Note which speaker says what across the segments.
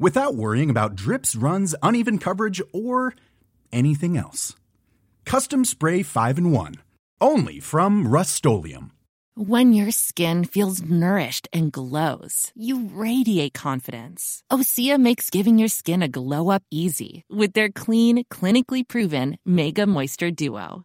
Speaker 1: without worrying about drips, runs, uneven coverage, or anything else. Custom Spray 5 in 1. Only from Rust
Speaker 2: When your skin feels nourished and glows, you radiate confidence. Osea makes giving your skin a glow up easy with their clean, clinically proven Mega Moisture Duo.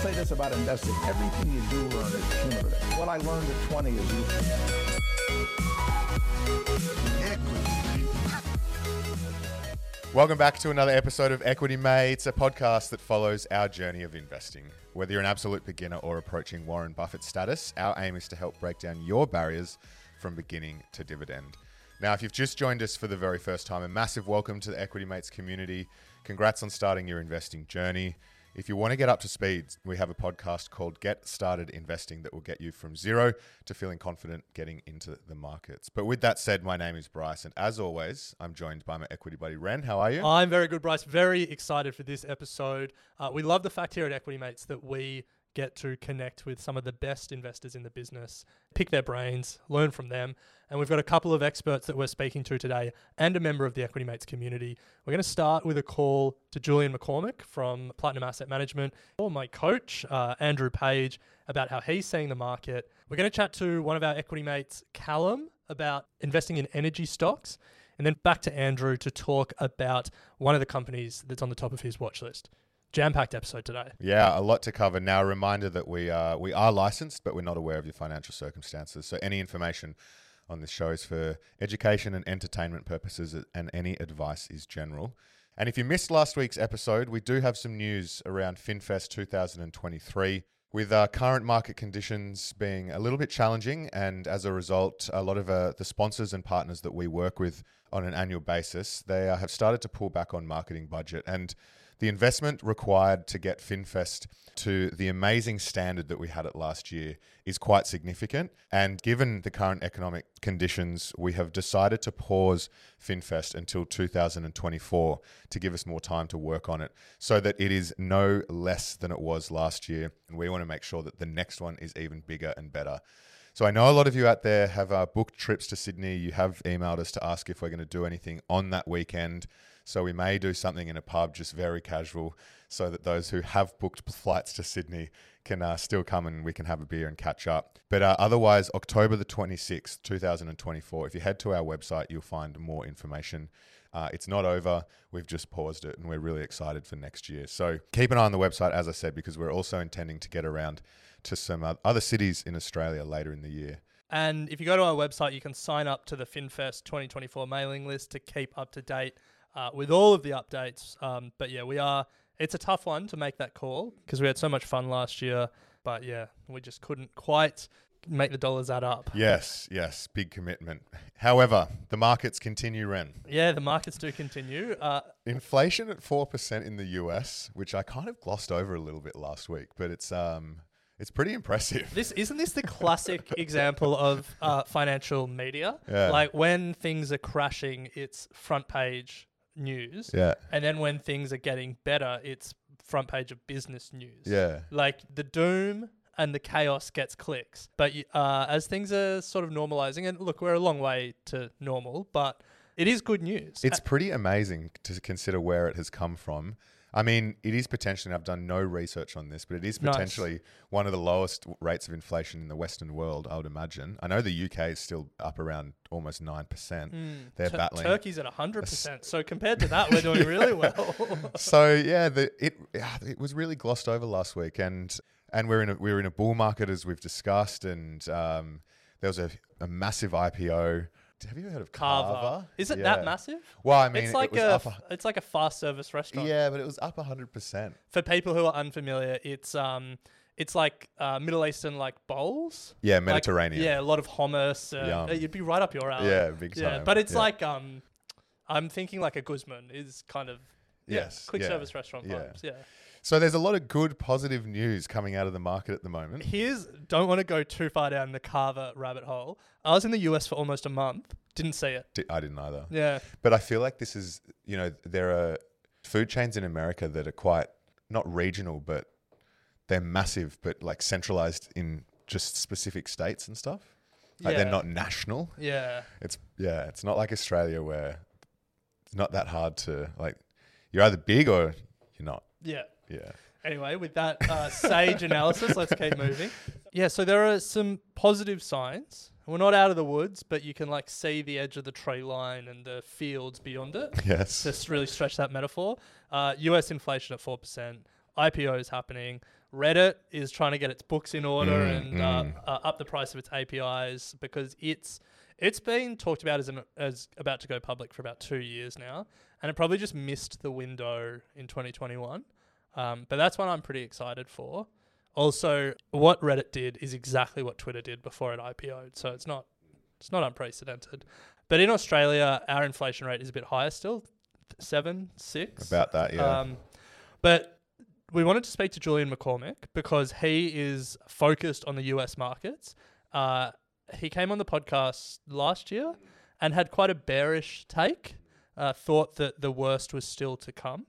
Speaker 3: Say this about investing. Everything you do learn is cumulative. What I learned at 20 is useful.
Speaker 4: Welcome back to another episode of Equity Mates, a podcast that follows our journey of investing. Whether you're an absolute beginner or approaching Warren Buffett status, our aim is to help break down your barriers from beginning to dividend. Now, if you've just joined us for the very first time, a massive welcome to the Equity Mates community. Congrats on starting your investing journey. If you want to get up to speed, we have a podcast called Get Started Investing that will get you from zero to feeling confident getting into the markets. But with that said, my name is Bryce, and as always, I'm joined by my equity buddy Ren. How are you?
Speaker 5: I'm very good, Bryce. Very excited for this episode. Uh, we love the fact here at Equity Mates that we get to connect with some of the best investors in the business, pick their brains, learn from them. And we've got a couple of experts that we're speaking to today and a member of the Equity Mates community. We're going to start with a call to Julian McCormack from Platinum Asset Management, or my coach, uh, Andrew Page, about how he's seeing the market. We're going to chat to one of our Equity Mates, Callum, about investing in energy stocks. And then back to Andrew to talk about one of the companies that's on the top of his watch list. Jam packed episode today.
Speaker 4: Yeah, a lot to cover. Now, a reminder that we are we are licensed, but we're not aware of your financial circumstances. So, any information on this show is for education and entertainment purposes, and any advice is general. And if you missed last week's episode, we do have some news around FinFest 2023. With uh, current market conditions being a little bit challenging, and as a result, a lot of uh, the sponsors and partners that we work with on an annual basis, they uh, have started to pull back on marketing budget. And the investment required to get FinFest to the amazing standard that we had it last year is quite significant. And given the current economic conditions, we have decided to pause FinFest until 2024 to give us more time to work on it so that it is no less than it was last year. And we want to make sure that the next one is even bigger and better. So I know a lot of you out there have uh, booked trips to Sydney. You have emailed us to ask if we're going to do anything on that weekend. So we may do something in a pub, just very casual, so that those who have booked flights to Sydney can uh, still come and we can have a beer and catch up. But uh, otherwise, October the 26th, 2024, if you head to our website, you'll find more information. Uh, it's not over. We've just paused it and we're really excited for next year. So keep an eye on the website, as I said, because we're also intending to get around to some other cities in Australia later in the year.
Speaker 5: And if you go to our website, you can sign up to the FinFest 2024 mailing list to keep up to date uh, with all of the updates. Um, but yeah, we are. It's a tough one to make that call because we had so much fun last year. But yeah, we just couldn't quite make the dollars add up.
Speaker 4: Yes, yes, big commitment. However, the markets continue, Ren.
Speaker 5: Yeah, the markets do continue. Uh,
Speaker 4: Inflation at four percent in the US, which I kind of glossed over a little bit last week, but it's um it's pretty impressive.
Speaker 5: this isn't this the classic example of uh, financial media?
Speaker 4: Yeah.
Speaker 5: Like when things are crashing, it's front page news.
Speaker 4: Yeah.
Speaker 5: And then when things are getting better, it's front page of business news.
Speaker 4: Yeah.
Speaker 5: Like the doom and the chaos gets clicks. But uh, as things are sort of normalizing, and look, we're a long way to normal, but it is good news.
Speaker 4: It's pretty amazing to consider where it has come from. I mean, it is potentially, and I've done no research on this, but it is
Speaker 5: Nice.
Speaker 4: potentially one of the lowest rates of inflation in the Western world, I would imagine. I know the UK is still up around almost 9%. They're
Speaker 5: Tur-
Speaker 4: battling.
Speaker 5: Turkey's at 100%. So compared to that, we're doing really well.
Speaker 4: so yeah, the, it it was really glossed over last week, and and we're in a we're in a bull market as we've discussed, and um, there was a, a massive IPO. Have you ever heard of Cava?
Speaker 5: Cava. Is it
Speaker 4: Yeah.
Speaker 5: that massive?
Speaker 4: Well, I mean,
Speaker 5: it's like
Speaker 4: it was
Speaker 5: a it's like a fast service restaurant.
Speaker 4: yeah, but it was up hundred percent.
Speaker 5: For people who are unfamiliar, it's um it's like uh, Middle Eastern like bowls.
Speaker 4: Yeah,
Speaker 5: Like,
Speaker 4: Mediterranean.
Speaker 5: yeah, a lot of hummus. Uh, You'd be right up your alley.
Speaker 4: Yeah, big
Speaker 5: Yeah,
Speaker 4: time.
Speaker 5: but it's
Speaker 4: Yeah.
Speaker 5: like um, I'm thinking like a Guzman is kind of yeah,
Speaker 4: Yes,
Speaker 5: quick
Speaker 4: yeah,
Speaker 5: service restaurant
Speaker 4: yeah.
Speaker 5: vibes. Yeah.
Speaker 4: So there's a lot of good, positive news coming out of the market at the moment.
Speaker 5: Here's don't want to go too far down the Cava rabbit hole. I was in the US for almost a month. Didn't see it.
Speaker 4: Di- I didn't either.
Speaker 5: Yeah.
Speaker 4: But I feel like this is, you know, there are food chains in America that are quite not regional, but they're massive, but like centralized in just specific states and stuff. Like
Speaker 5: Yeah.
Speaker 4: they're not national.
Speaker 5: Yeah.
Speaker 4: It's yeah, it's not like Australia where it's not that hard to like. You're either big or you're not.
Speaker 5: Yeah.
Speaker 4: Yeah.
Speaker 5: Anyway, with that uh, sage analysis, let's keep moving. Yeah, so there are some positive signs. We're not out of the woods, but you can like see the edge of the tree line and the fields beyond it.
Speaker 4: Yes.
Speaker 5: Just really stretch that metaphor. Uh, US inflation at 4%. IPO is happening. Reddit is trying to get its books in order
Speaker 4: Mm,
Speaker 5: and uh, uh, up the price of its APIs because it's it's been talked about as an, as about to go public for about two years now, and it probably just missed the window in 2021. Um, but that's one I'm pretty excited for. Also, what Reddit did is exactly what Twitter did before it IPO'd, so it's not it's not unprecedented. But in Australia, our inflation rate is a bit higher still, seven, six.
Speaker 4: About that, yeah.
Speaker 5: Um, but we wanted to speak to Julian McCormack because he is focused on the US markets. Uh, he came on the podcast last year and had quite a bearish take, uh, thought that the worst was still to come.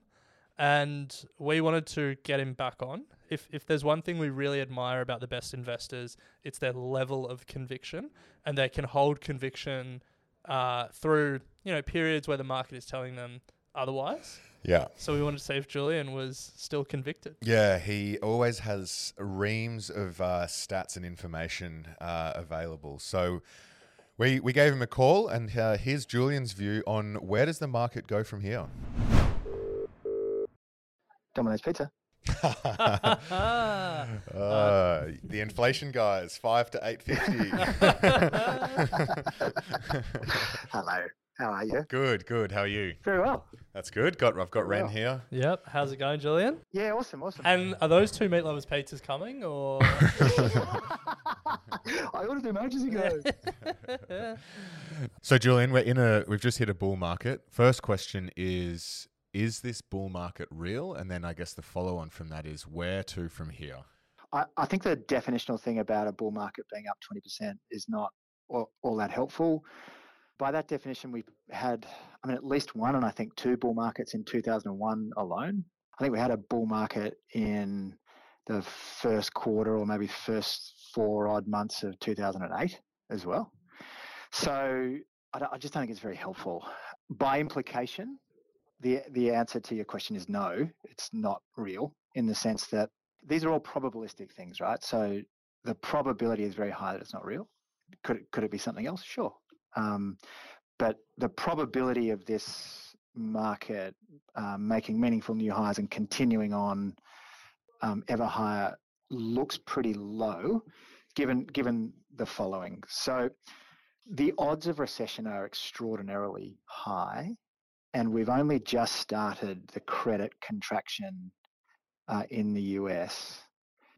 Speaker 5: And we wanted to get him back on. If, if there's one thing we really admire about the best investors, it's their level of conviction, and they can hold conviction uh, through you know periods where the market is telling them otherwise.
Speaker 4: yeah.
Speaker 5: So we wanted to see if Julian was still convicted.
Speaker 4: Yeah, he always has reams of uh, stats and information uh, available. So we we gave him a call, and uh, here's Julian's view on where does the market go from here.
Speaker 6: Domino's Pizza.
Speaker 4: Uh, the inflation guys, five to eight fifty.
Speaker 6: Hello. How are you?
Speaker 4: good, good. How are you?
Speaker 6: Very well.
Speaker 4: That's good. Got I've got Ren
Speaker 6: Well.
Speaker 4: here.
Speaker 5: yep. How's it going, Julian?
Speaker 6: Yeah, awesome, awesome.
Speaker 5: And are those two meat lovers pizzas coming or?
Speaker 6: I ordered them ages ago.
Speaker 4: So Julian, we're in a we've just hit a bull market. First question is is this bull market real? And then I guess the follow on from that is where to from here?
Speaker 6: I, I think the definitional thing about a bull market being up 20% is not all, all that helpful. By that definition, we had, I mean, at least one, and I think two bull markets in 2001 alone. I think we had a bull market in the first quarter or maybe first four odd months of 2008 as well. So I, I just don't think it's very helpful. By implication, the the answer to your question is no, it's not real in the sense that these are all probabilistic things, right? So the probability is very high that it's not real. Could it, could it be something else? Sure. Um, but the probability of this market um, making meaningful new highs and continuing on um, ever higher looks pretty low, given given the following. So the odds of recession are extraordinarily high, and we've only just started the credit contraction uh, in the US,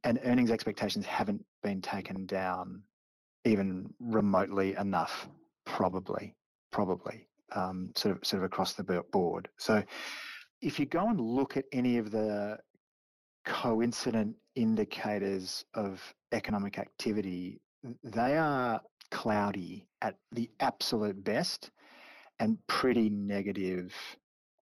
Speaker 6: and earnings expectations haven't been taken down even remotely enough. Probably, probably, um, sort of, sort of across the board. So, if you go and look at any of the coincident indicators of economic activity, they are cloudy at the absolute best and pretty negative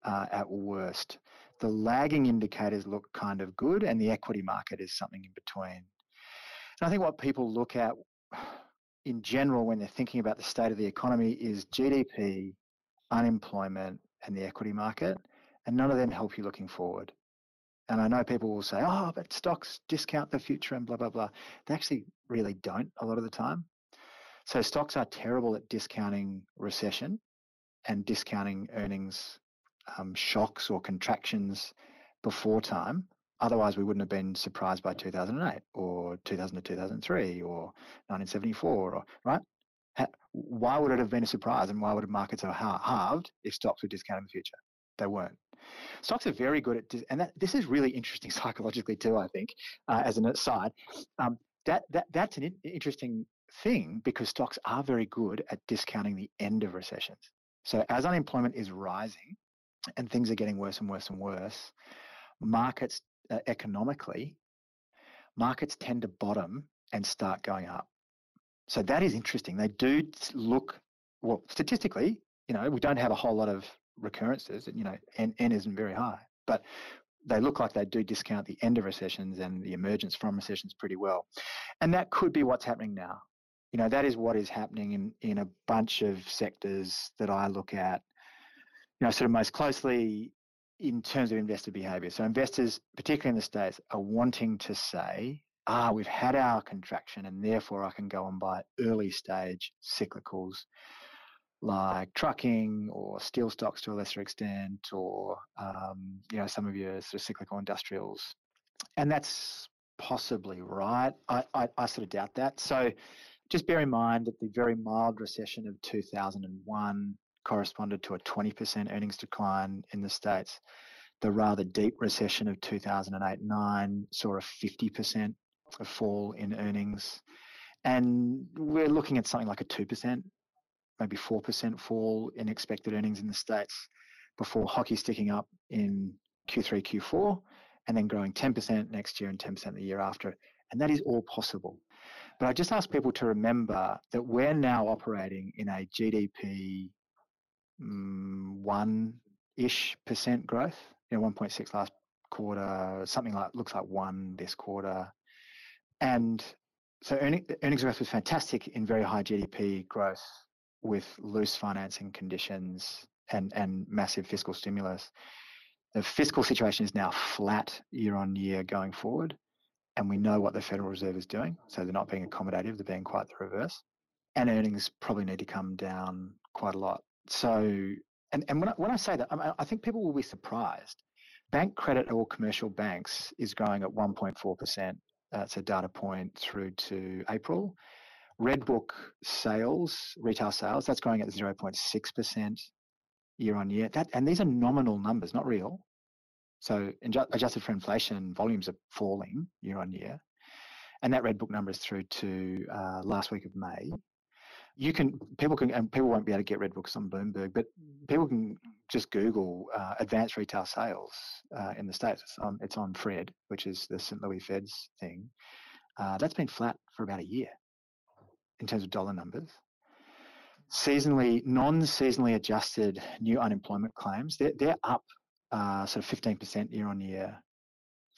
Speaker 6: uh, at worst. The lagging indicators look kind of good, and the equity market is something in between. And I think what people look at in general when they're thinking about the state of the economy is GDP, unemployment, and the equity market, and none of them help you looking forward. And I know people will say, oh, but stocks discount the future and blah, blah, blah. They actually really don't a lot of the time. So stocks are terrible at discounting recession and discounting earnings um, shocks or contractions before time. Otherwise, we wouldn't have been surprised by 2008 or 2000 to 2003 or 1974, or right? Why would it have been a surprise, and why would markets have halved if stocks were discounted in the future? They weren't. Stocks are very good at, and that, this is really interesting psychologically too. I think, uh, as an aside, um, that that that's an interesting thing because stocks are very good at discounting the end of recessions. So as unemployment is rising and things are getting worse and worse and worse, markets uh, economically, markets tend to bottom and start going up. So that is interesting. They do look well statistically. You know, we don't have a whole lot of recurrences. And you know, n, n isn't very high, but they look like they do discount the end of recessions and the emergence from recessions pretty well. And that could be what's happening now. You know, that is what is happening in, in a bunch of sectors that I look at, you know, sort of most closely in terms of investor behavior. So investors, particularly in the States, are wanting to say, ah, we've had our contraction and therefore I can go and buy early stage cyclicals like trucking or steel stocks to a lesser extent, or um, you know some of your sort of cyclical industrials, and that's possibly right. I, I, I sort of doubt that. So just bear in mind that the very mild recession of 2001 corresponded to a 20% earnings decline in the states. The rather deep recession of 2008-9 saw a 50% fall in earnings, and we're looking at something like a 2% maybe 4% fall in expected earnings in the States before hockey sticking up in Q3, Q4, and then growing 10% next year and 10% the year after. And that is all possible. But I just ask people to remember that we're now operating in a GDP mm, one ish percent growth, you know, 1.6 last quarter, something like looks like one this quarter. And so earning, earnings growth was fantastic in very high GDP growth with loose financing conditions and, and massive fiscal stimulus. The fiscal situation is now flat year on year going forward, and we know what the Federal Reserve is doing. So they're not being accommodative, they're being quite the reverse. And earnings probably need to come down quite a lot. So, and, and when, I, when I say that, I, I think people will be surprised. Bank credit or commercial banks is growing at 1.4%. That's a data point through to April. Redbook sales, retail sales, that's growing at 0.6% year on year. That and these are nominal numbers, not real. So adjusted for inflation, volumes are falling year on year, and that Redbook number is through to uh, last week of May. You can people can and people won't be able to get Redbooks on Bloomberg, but people can just Google uh, advanced retail sales uh, in the states. It's on it's on FRED, which is the St. Louis Fed's thing. Uh, that's been flat for about a year in terms of dollar numbers. Seasonally, non-seasonally adjusted new unemployment claims, they're, they're up uh, sort of 15% year on year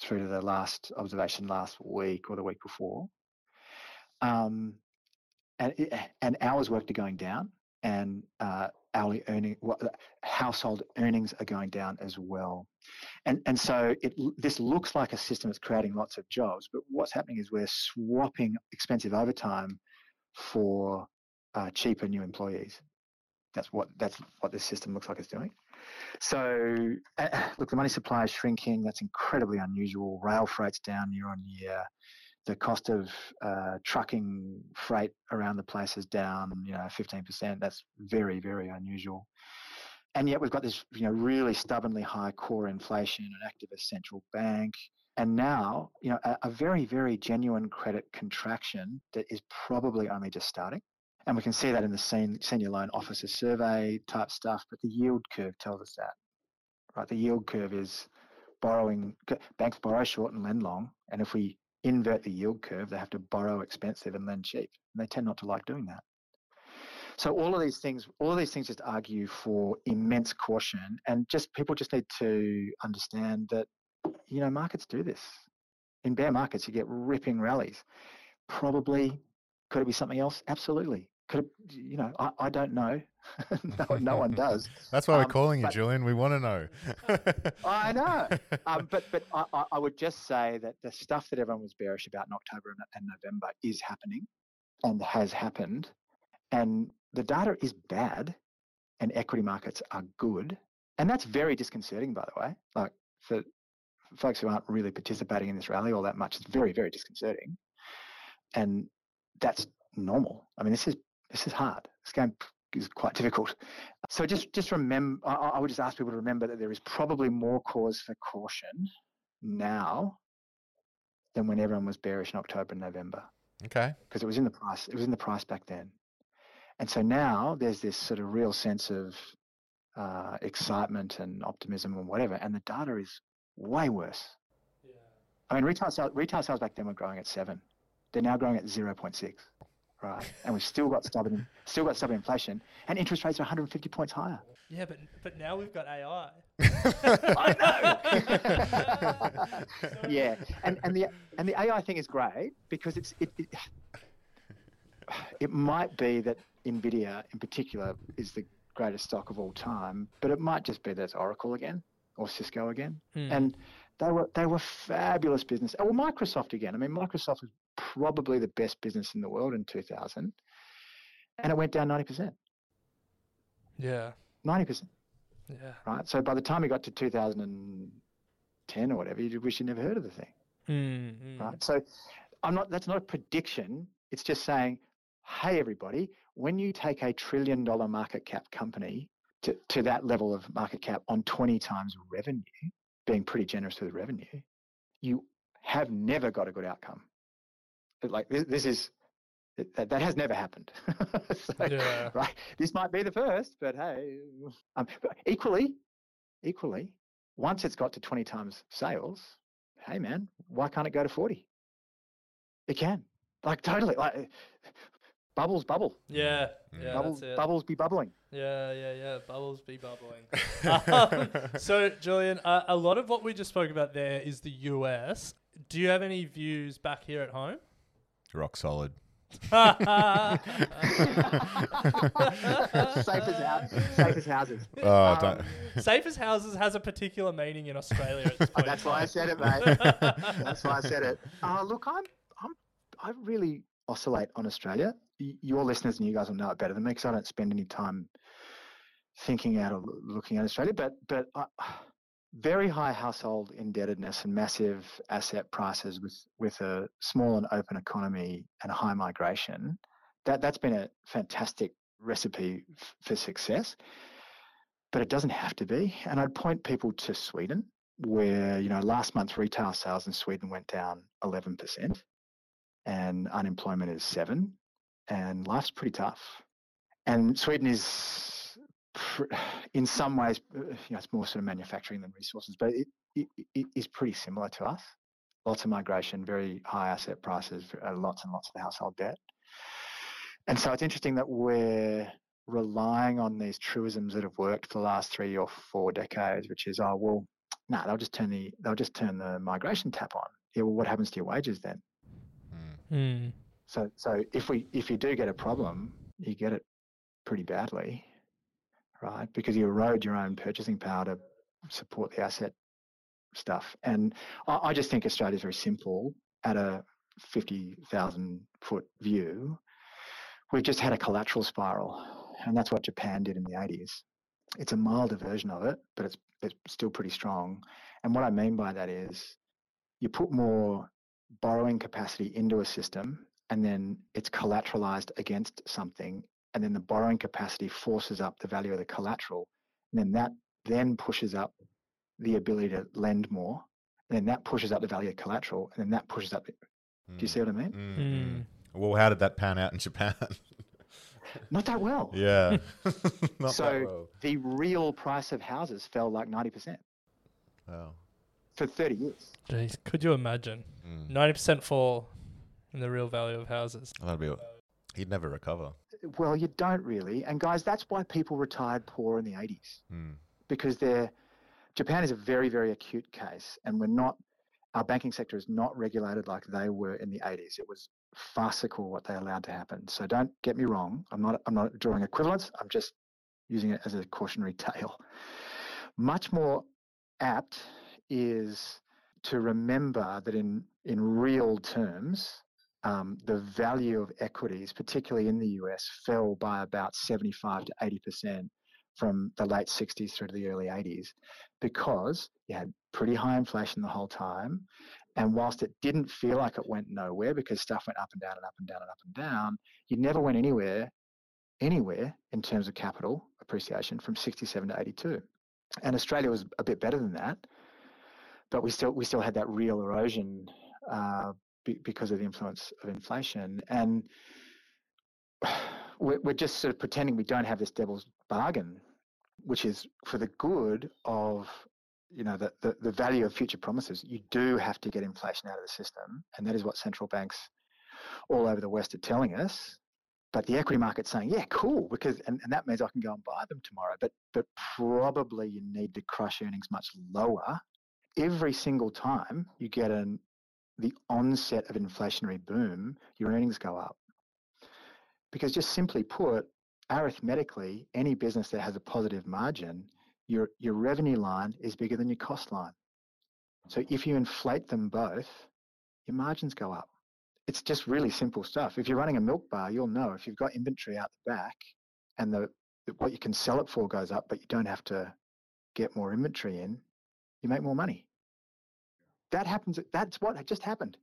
Speaker 6: through to the last observation last week or the week before. Um, and, and hours worked are going down and uh, hourly earning, household earnings are going down as well. And, and so it, this looks like a system that's creating lots of jobs, but what's happening is we're swapping expensive overtime for uh, cheaper new employees. That's what that's what this system looks like it's doing. So, uh, look, the money supply is shrinking. That's incredibly unusual. Rail freight's down year on year. The cost of uh, trucking freight around the place is down, you know, 15%. That's very, very unusual. And yet we've got this, you know, really stubbornly high core inflation, an activist central bank, and now, you know, a, a very, very genuine credit contraction that is probably only just starting. And we can see that in the senior loan officer survey type stuff, but the yield curve tells us that, right? The yield curve is borrowing, banks borrow short and lend long. And if we invert the yield curve, they have to borrow expensive and lend cheap. And they tend not to like doing that. So all of these things, all of these things just argue for immense caution. And just people just need to understand that you know, markets do this. In bear markets, you get ripping rallies. Probably, could it be something else? Absolutely. Could you know, I, I don't know. no, no one does.
Speaker 4: That's why we're
Speaker 6: um,
Speaker 4: calling you,
Speaker 6: but,
Speaker 4: Julian. We want to know.
Speaker 6: I know. Um, but but I, I would just say that the stuff that everyone was bearish about in October and November is happening and has happened. And the data is bad and equity markets are good. And that's very disconcerting, by the way. Like for folks who aren't really participating in this rally all that much. It's very, very disconcerting, and that's normal. I mean, this is this is hard. This game is quite difficult. So just just remember. I, I would just ask people to remember that there is probably more cause for caution now than when everyone was bearish in October and November
Speaker 4: Okay.
Speaker 6: because it was in the price. It was in the price back then, and so now there's this sort of real sense of uh, excitement and optimism and whatever, and the data is way worse. Yeah. I mean, retail sales, retail sales back then were growing at seven. They're now growing at zero point six, right? And we've still got stubborn, still got stubborn inflation, and interest rates are 150 points higher.
Speaker 5: Yeah, but but now we've got AI.
Speaker 6: I know. yeah, and and the and the AI thing is great because it's it, it it might be that Nvidia in particular is the greatest stock of all time, but it might just be that it's Oracle again or Cisco again,
Speaker 5: Hmm.
Speaker 6: and they were they were fabulous business. Oh, well, Microsoft again. I mean, Microsoft was probably the best business in the world in 2000, and it went down 90 percent.
Speaker 5: Yeah,
Speaker 6: 90 percent.
Speaker 5: yeah.
Speaker 6: right? So by the time we got to 2010 or whatever, you'd wish you never heard of the thing,
Speaker 5: Mm, mm.
Speaker 6: right? So I'm not. That's not a prediction. It's just saying, hey, everybody, when you take a trillion dollar market cap company to, to that level of market cap on 20 times revenue, being pretty generous with revenue, you have never got a good outcome. It- Like this, this is. That, that has never happened. So,
Speaker 5: Yeah.
Speaker 6: Right. This might be the first, but hey, um, but equally, equally, once it's got to 20 times sales, hey man, why can't it go to 40? It can. Like totally. Like bubbles bubble.
Speaker 5: Yeah, yeah,
Speaker 6: bubbles
Speaker 5: that's it.
Speaker 6: bubbles be bubbling.
Speaker 5: Yeah, yeah, yeah. Bubbles be bubbling. um, so, Julian, uh, a lot of what we just spoke about there is the US. Do you have any views back here at home?
Speaker 4: Rock solid.
Speaker 6: safe as house, safe as houses.
Speaker 4: Oh,
Speaker 6: Um,
Speaker 4: don't.
Speaker 5: Safe as houses has a particular meaning in Australia at this point.
Speaker 6: That's
Speaker 5: in
Speaker 6: why I
Speaker 5: time.
Speaker 6: said it, mate. That's why I said it. Uh, look, I'm, I'm, I really oscillate on Australia. Y- Your listeners and you guys will know it better than me because I don't spend any time thinking out or loo- looking at Australia. But, but I, very high household indebtedness and massive asset prices with with a small and open economy and high migration. That that's been a fantastic recipe f- for success. But it doesn't have to be. And I'd point people to Sweden, where you know last month retail sales in Sweden went down 11%, and unemployment is seven, and life's pretty tough. And Sweden is, in some ways, uh, you know, it's more sort of manufacturing than resources, but it, it, it is pretty similar to us. Lots of migration, very high asset prices, uh, lots and lots of household debt. And so it's interesting that we're relying on these truisms that have worked for the last three or four decades, which is, oh well, no, they'll just turn the they'll just turn the migration tap on. Yeah, well, what happens to your wages then?
Speaker 5: Hmm.
Speaker 6: So so if we if you do get a problem, you get it pretty badly, right? Because you erode your own purchasing power to support the asset stuff. And I, I just think Australia is very simple at a fifty thousand foot view. We've just had a collateral spiral, and that's what Japan did in the eighties. It's a milder version of it, but it's it's still pretty strong. And what I mean by that is you put more borrowing capacity into a system and then it's collateralized against something and then the borrowing capacity forces up the value of the collateral and then that then pushes up the ability to lend more and then that pushes up the value of collateral and then that pushes up the, do you see what i mean
Speaker 4: Mm,
Speaker 5: Hmm.
Speaker 4: mm. Well, how did that pan out in Japan?
Speaker 6: not that well
Speaker 4: yeah. Not
Speaker 6: so
Speaker 4: that well.
Speaker 6: the real price of houses fell like 90%
Speaker 4: Wow.
Speaker 6: for 30 years
Speaker 5: Jeez, could you imagine?
Speaker 4: Mm.
Speaker 5: Ninety percent fall in the real value of houses.
Speaker 4: That'd be. He'd never recover.
Speaker 6: Well you don't really and guys that's why people retired poor in the 80s
Speaker 4: Mm.
Speaker 6: because they're Japan is a very very acute case, and we're not our banking sector is not regulated like they were in the 80s. It was farcical what they allowed to happen. So don't get me wrong. I'm not I'm not drawing equivalence. I'm just using it as a cautionary tale. Much more apt is to remember that in in real terms, um, the value of equities, particularly in the US, fell by about 75 to 80 percent from the late 60s through to the early 80s because you had pretty high inflation the whole time. And whilst it didn't feel like it went nowhere because stuff went up and down and up and down and up and down, you never went anywhere, anywhere in terms of capital appreciation from 67 to 82. And Australia was a bit better than that, but we still we still had that real erosion uh, be, because of the influence of inflation. And we're, we're just sort of pretending we don't have this devil's bargain, which is for the good of you know the, the, the value of future promises. You do have to get inflation out of the system, and that is what central banks all over the West are telling us. But the equity market's saying, yeah, cool, because and, and that means I can go and buy them tomorrow. But but probably you need to crush earnings much lower every single time you get an the onset of inflationary boom, your earnings go up. Because just simply put, arithmetically, any business that has a positive margin, your, your revenue line is bigger than your cost line. So if you inflate them both, your margins go up. It's just really simple stuff. If you're running a milk bar, you'll know if you've got inventory out the back and the what you can sell it for goes up, but you don't have to get more inventory in, you make more money. That happens. That's what just happened.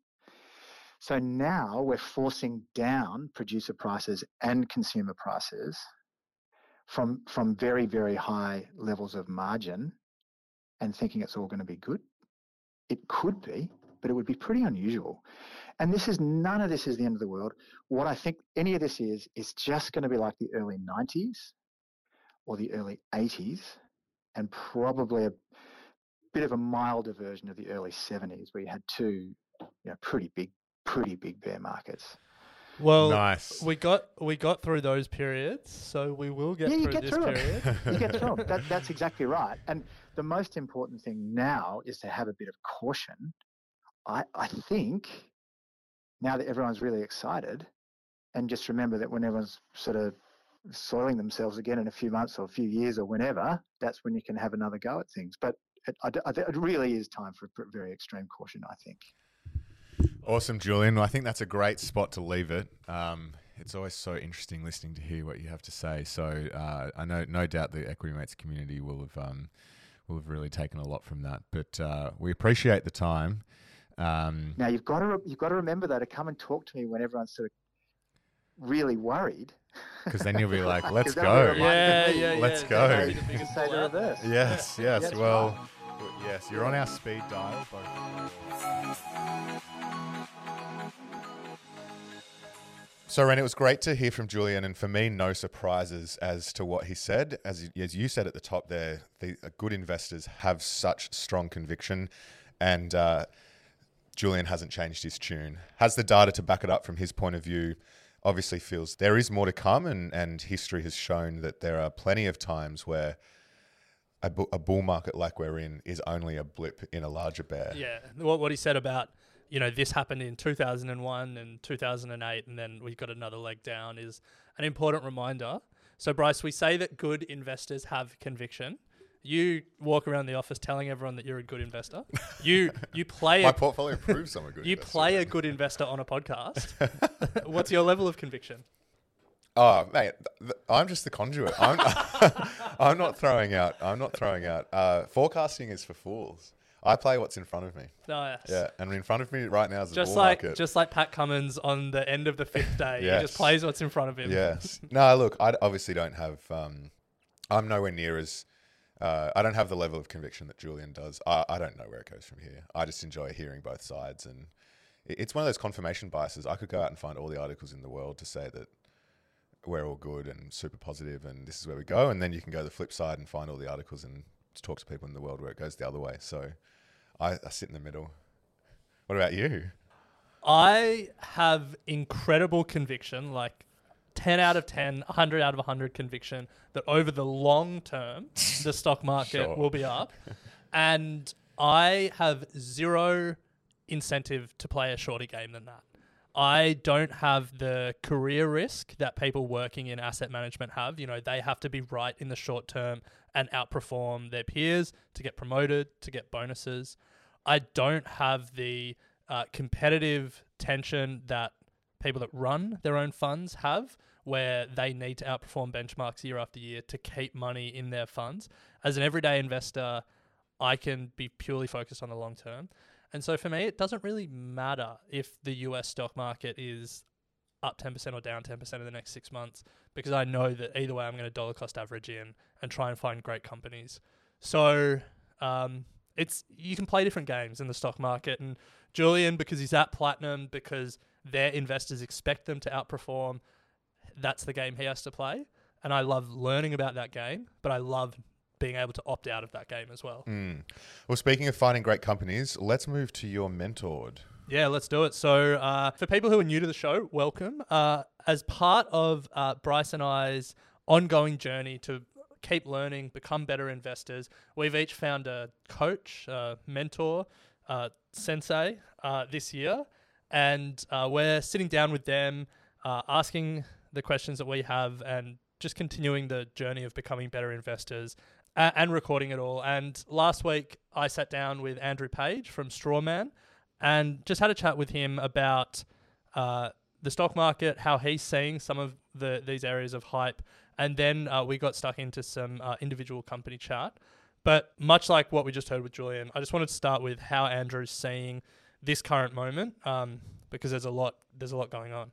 Speaker 6: So now we're forcing down producer prices and consumer prices from from very very high levels of margin and thinking it's all going to be good. It could be, but it would be pretty unusual. And this is none of this is the end of the world. What I think any of this is is just going to be like the early 90s or the early 80s and probably a bit of a milder version of the early 70s where you had two you know, pretty big, pretty big bear markets.
Speaker 5: Well,
Speaker 4: Nice.
Speaker 5: we got we got through those periods, so we will get
Speaker 6: yeah, you
Speaker 5: through
Speaker 6: get
Speaker 5: this
Speaker 6: through
Speaker 5: period.
Speaker 6: it. you get through it. That, that's exactly right. And the most important thing now is to have a bit of caution. I, I think now that everyone's really excited, and just remember that when everyone's sort of soiling themselves again in a few months or a few years or whenever, that's when you can have another go at things. But it, I d- I th- it really is time for very extreme caution, I think.
Speaker 4: Awesome, Julian. I think that's a great spot to leave it. Um, it's always so interesting listening to hear what you have to say. So uh, I know, no doubt, the Equity Mates community will have um, will have really taken a lot from that. But uh, we appreciate the time. Um,
Speaker 6: Now you've got to re- you've got to remember though to come and talk to me when everyone's sort of really worried.
Speaker 4: because then you'll be like, "Let's go."
Speaker 6: be
Speaker 5: Yeah, yeah, yeah.
Speaker 4: Let's
Speaker 5: That
Speaker 4: go.
Speaker 5: might be the
Speaker 6: You can say the reverse.
Speaker 4: Yes, yes.
Speaker 6: That's
Speaker 4: well,
Speaker 6: right.
Speaker 4: Yes, you're on our speed dial. So, Ren, it was great to hear from Julian, and for me, no surprises as to what he said. As as you said at the top there, the uh, good investors have such strong conviction, and uh, Julian hasn't changed his tune. Has the data to back it up from his point of view. Obviously, feels there is more to come, and and history has shown that there are plenty of times where a, bu- a bull market like we're in is only a blip in a larger bear.
Speaker 5: Yeah, what what he said about you know this happened in 2001 and 2008, and then we've got another leg down is an important reminder. So Bryce, we say that good investors have conviction. You walk around the office telling everyone that you're a good investor. You you play
Speaker 4: My
Speaker 5: a,
Speaker 4: portfolio proves I'm a good
Speaker 5: you
Speaker 4: investor.
Speaker 5: play a good investor on a podcast. What's your level of conviction?
Speaker 4: Oh, mate, th- I'm just the conduit. I'm, I'm not throwing out. I'm not throwing out. Uh, forecasting is for fools. I play what's in front of me.
Speaker 5: Nice.
Speaker 4: Yeah, and in front of me right now is the
Speaker 5: Just
Speaker 4: bull
Speaker 5: like
Speaker 4: market.
Speaker 5: just like Pat Cummins on the end of the fifth day, he just plays what's in front of him.
Speaker 4: yes. No, look, I obviously don't have. Um, I'm nowhere near as. Uh, I don't have the level of conviction that Julian does. I, I don't know where it goes from here. I just enjoy hearing both sides, and it- it's one of those confirmation biases. I could go out and find all the articles in the world to say that we're all good and super positive, and this is where we go. And then you can go the flip side and find all the articles and talk to people in the world where it goes the other way. So I, I sit in the middle. What about you?
Speaker 5: I have incredible conviction, like 10 out of 10, 100 out of 100 conviction that over the long term, the stock market
Speaker 4: Sure.
Speaker 5: will be up. And I have zero incentive to play a shorter game than that. I don't have the career risk that people working in asset management have. You know, they have to be right in the short term and outperform their peers to get promoted, to get bonuses. I don't have the uh, competitive tension that people that run their own funds have, where they need to outperform benchmarks year after year to keep money in their funds. As an everyday investor, I can be purely focused on the long term. And so for me, it doesn't really matter if the US stock market is up 10% or down 10% in the next six months because I know that either way I'm going to dollar cost average in and try and find great companies. So um, it's you can play different games in the stock market. And Julian, because he's at Platinum, because their investors expect them to outperform, that's the game he has to play. And I love learning about that game, but I love being able to opt out of that game as well.
Speaker 4: Mm. Well, speaking of finding great companies, let's move to your mentored.
Speaker 5: Yeah, let's do it. So, uh, for people who are new to the show, welcome. Uh, as part of uh, Bryce and I's ongoing journey to keep learning, become better investors, we've each found a coach, a mentor, uh, sensei uh, this year. And uh, we're sitting down with them, asking the questions that we have, and just continuing the journey of becoming better investors and recording it all. And last week, I sat down with Andrew Page from Strawman and just had a chat with him about uh, the stock market, how he's seeing some of the these areas of hype, and then uh, we got stuck into some uh, individual company chat. But much like what we just heard with Julian, I just wanted to start with how Andrew's seeing this current moment um, because there's a lot there's a lot going on.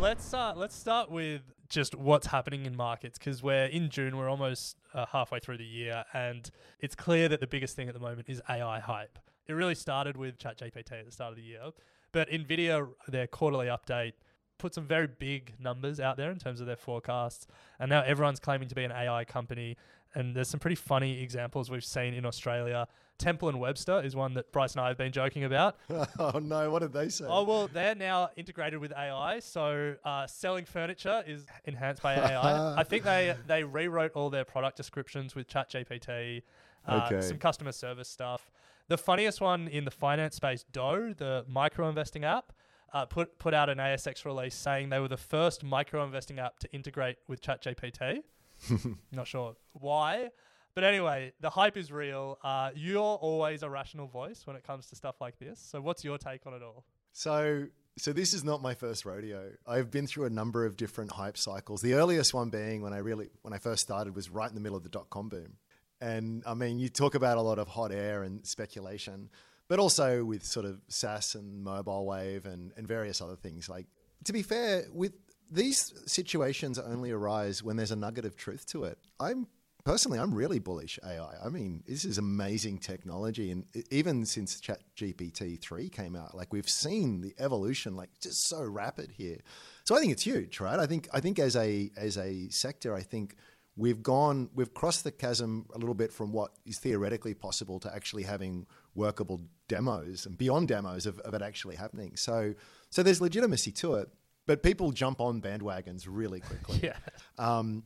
Speaker 5: Let's uh, let's start with just what's happening in markets because we're in June, we're almost uh, halfway through the year, and it's clear that the biggest thing at the moment is AI hype. It really started with ChatGPT at the start of the year, but Nvidia, their quarterly update, put some very big numbers out there in terms of their forecasts, and now everyone's claiming to be an AI company. And there's some pretty funny examples we've seen in Australia. Temple and Webster is one that Bryce and I have been joking about.
Speaker 7: oh no, what did they say?
Speaker 5: Oh well, they're now integrated with AI, so uh, selling furniture is enhanced by AI. I think they they rewrote all their product descriptions with ChatGPT, uh,
Speaker 7: Okay.
Speaker 5: some customer service stuff. The funniest one in the finance space, Doe, the micro investing app, uh, put put out an ASX release saying they were the first micro investing app to integrate with ChatGPT. Not sure why. But anyway, the hype is real. Uh, you're always a rational voice when it comes to stuff like this. So, what's your take on it all?
Speaker 7: So, so this is not my first rodeo. I've been through a number of different hype cycles. The earliest one being when I really, when I first started, was right in the middle of the dot com boom. And I mean, you talk about a lot of hot air and speculation, but also with sort of SaaS and mobile wave and, and various other things. Like, to be fair, with these situations only arise when there's a nugget of truth to it. I'm personally, I'm really bullish AI. I mean, this is amazing technology, and even since ChatGPT three came out, like we've seen the evolution, like just so rapid here. So I think it's huge, right? I think I think as a as a sector, I think we've gone we've crossed the chasm a little bit from what is theoretically possible to actually having workable demos and beyond demos of, of it actually happening. So so there's legitimacy to it, but people jump on bandwagons really quickly.
Speaker 5: Yeah.
Speaker 7: Um,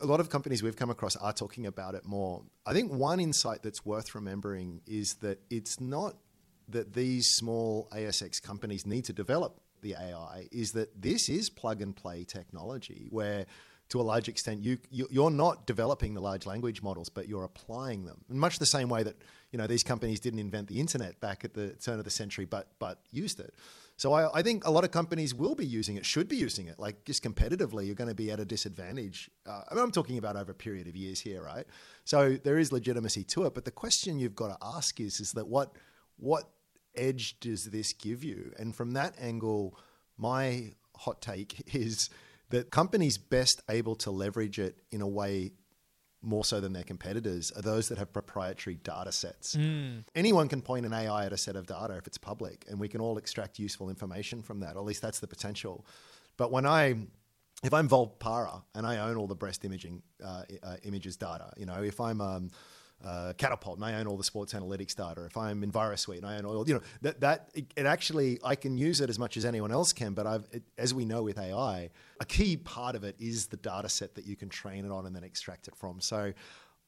Speaker 7: a lot of companies we've come across are talking about it more. I think one insight that's worth remembering is that it's not that these small ASX companies need to develop the AI, is that this is plug and play technology where to a large extent you, you you're not developing the large language models but you're applying them in much the same way that you know these companies didn't invent the internet back at the turn of the century but but used it so I, I think a lot of companies will be using it, should be using it. Like just competitively, you're going to be at a disadvantage. Uh, I mean, I'm talking about over a period of years here, right? So there is legitimacy to it. But the question you've got to ask is, is that what what edge does this give you? And from that angle, my hot take is that companies best able to leverage it in a way more so than their competitors are those that have proprietary data sets. Anyone can point an AI at a set of data if it's public, and we can all extract useful information from that. Or at least that's the potential. But when I, if I'm Volpara and I own all the breast imaging uh, uh, images data, you know, if I'm um, uh, Catapult and I own all the sports analytics data, if I'm EnviroSuite and I own all, you know, that that it, it actually I can use it as much as anyone else can. But I've, it, as we know with AI, a key part of it is the data set that you can train it on and then extract it from. So.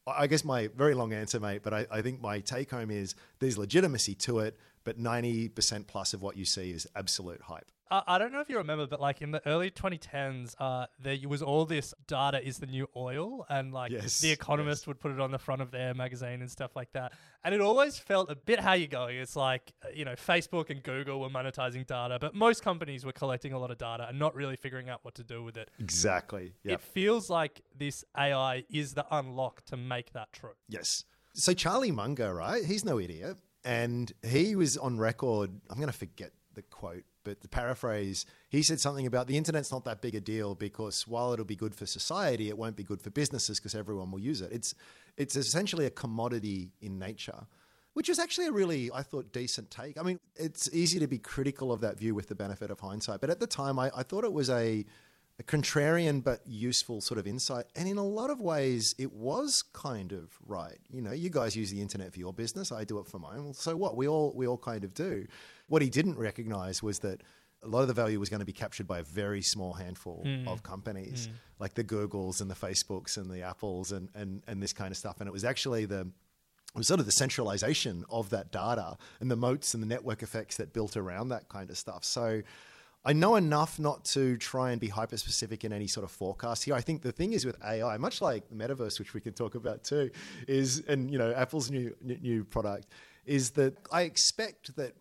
Speaker 7: I guess my very long answer, mate, but I, I think my take home is there's legitimacy to it, but 90% plus of what you see is absolute hype.
Speaker 5: I I don't know if you remember, but like in the early 2010s, uh, there was all this data is the new oil, and like
Speaker 7: Yes,
Speaker 5: the Economist would put it on the front of their magazine and stuff like that. And it always felt a bit how you going. It's like uh, you know, Facebook and Google were monetizing data, but most companies were collecting a lot of data and not really figuring out what to do with it.
Speaker 7: Exactly. Yeah.
Speaker 5: It feels like this AI is the unlock to make that true.
Speaker 7: Yes. So Charlie Munger, right? He's no idiot. And he was on record, I'm going to forget the quote, but the paraphrase, he said something about the internet's not that big a deal because while it'll be good for society, it won't be good for businesses because everyone will use it. It's it's essentially a commodity in nature. Which is actually a really, I thought, decent take. I mean, it's easy to be critical of that view with the benefit of hindsight, but at the time, I, I thought it was a, a contrarian but useful sort of insight. And in a lot of ways, it was kind of right. You know, you guys use the internet for your business. I do it for mine. Well, so what? We all we all kind of do. What he didn't recognize was that a lot of the value was going to be captured by a very small handful hmm. of companies, hmm. like the Googles and the Facebooks and the Apples and, and and this kind of stuff. And it was actually the it was sort of the centralization of that data and the moats and the network effects that built around that kind of stuff. So I know enough not to try and be hyper specific in any sort of forecast here. I think the thing is with AI, much like the metaverse, which we can talk about too, is and you know Apple's new new product is that I expect that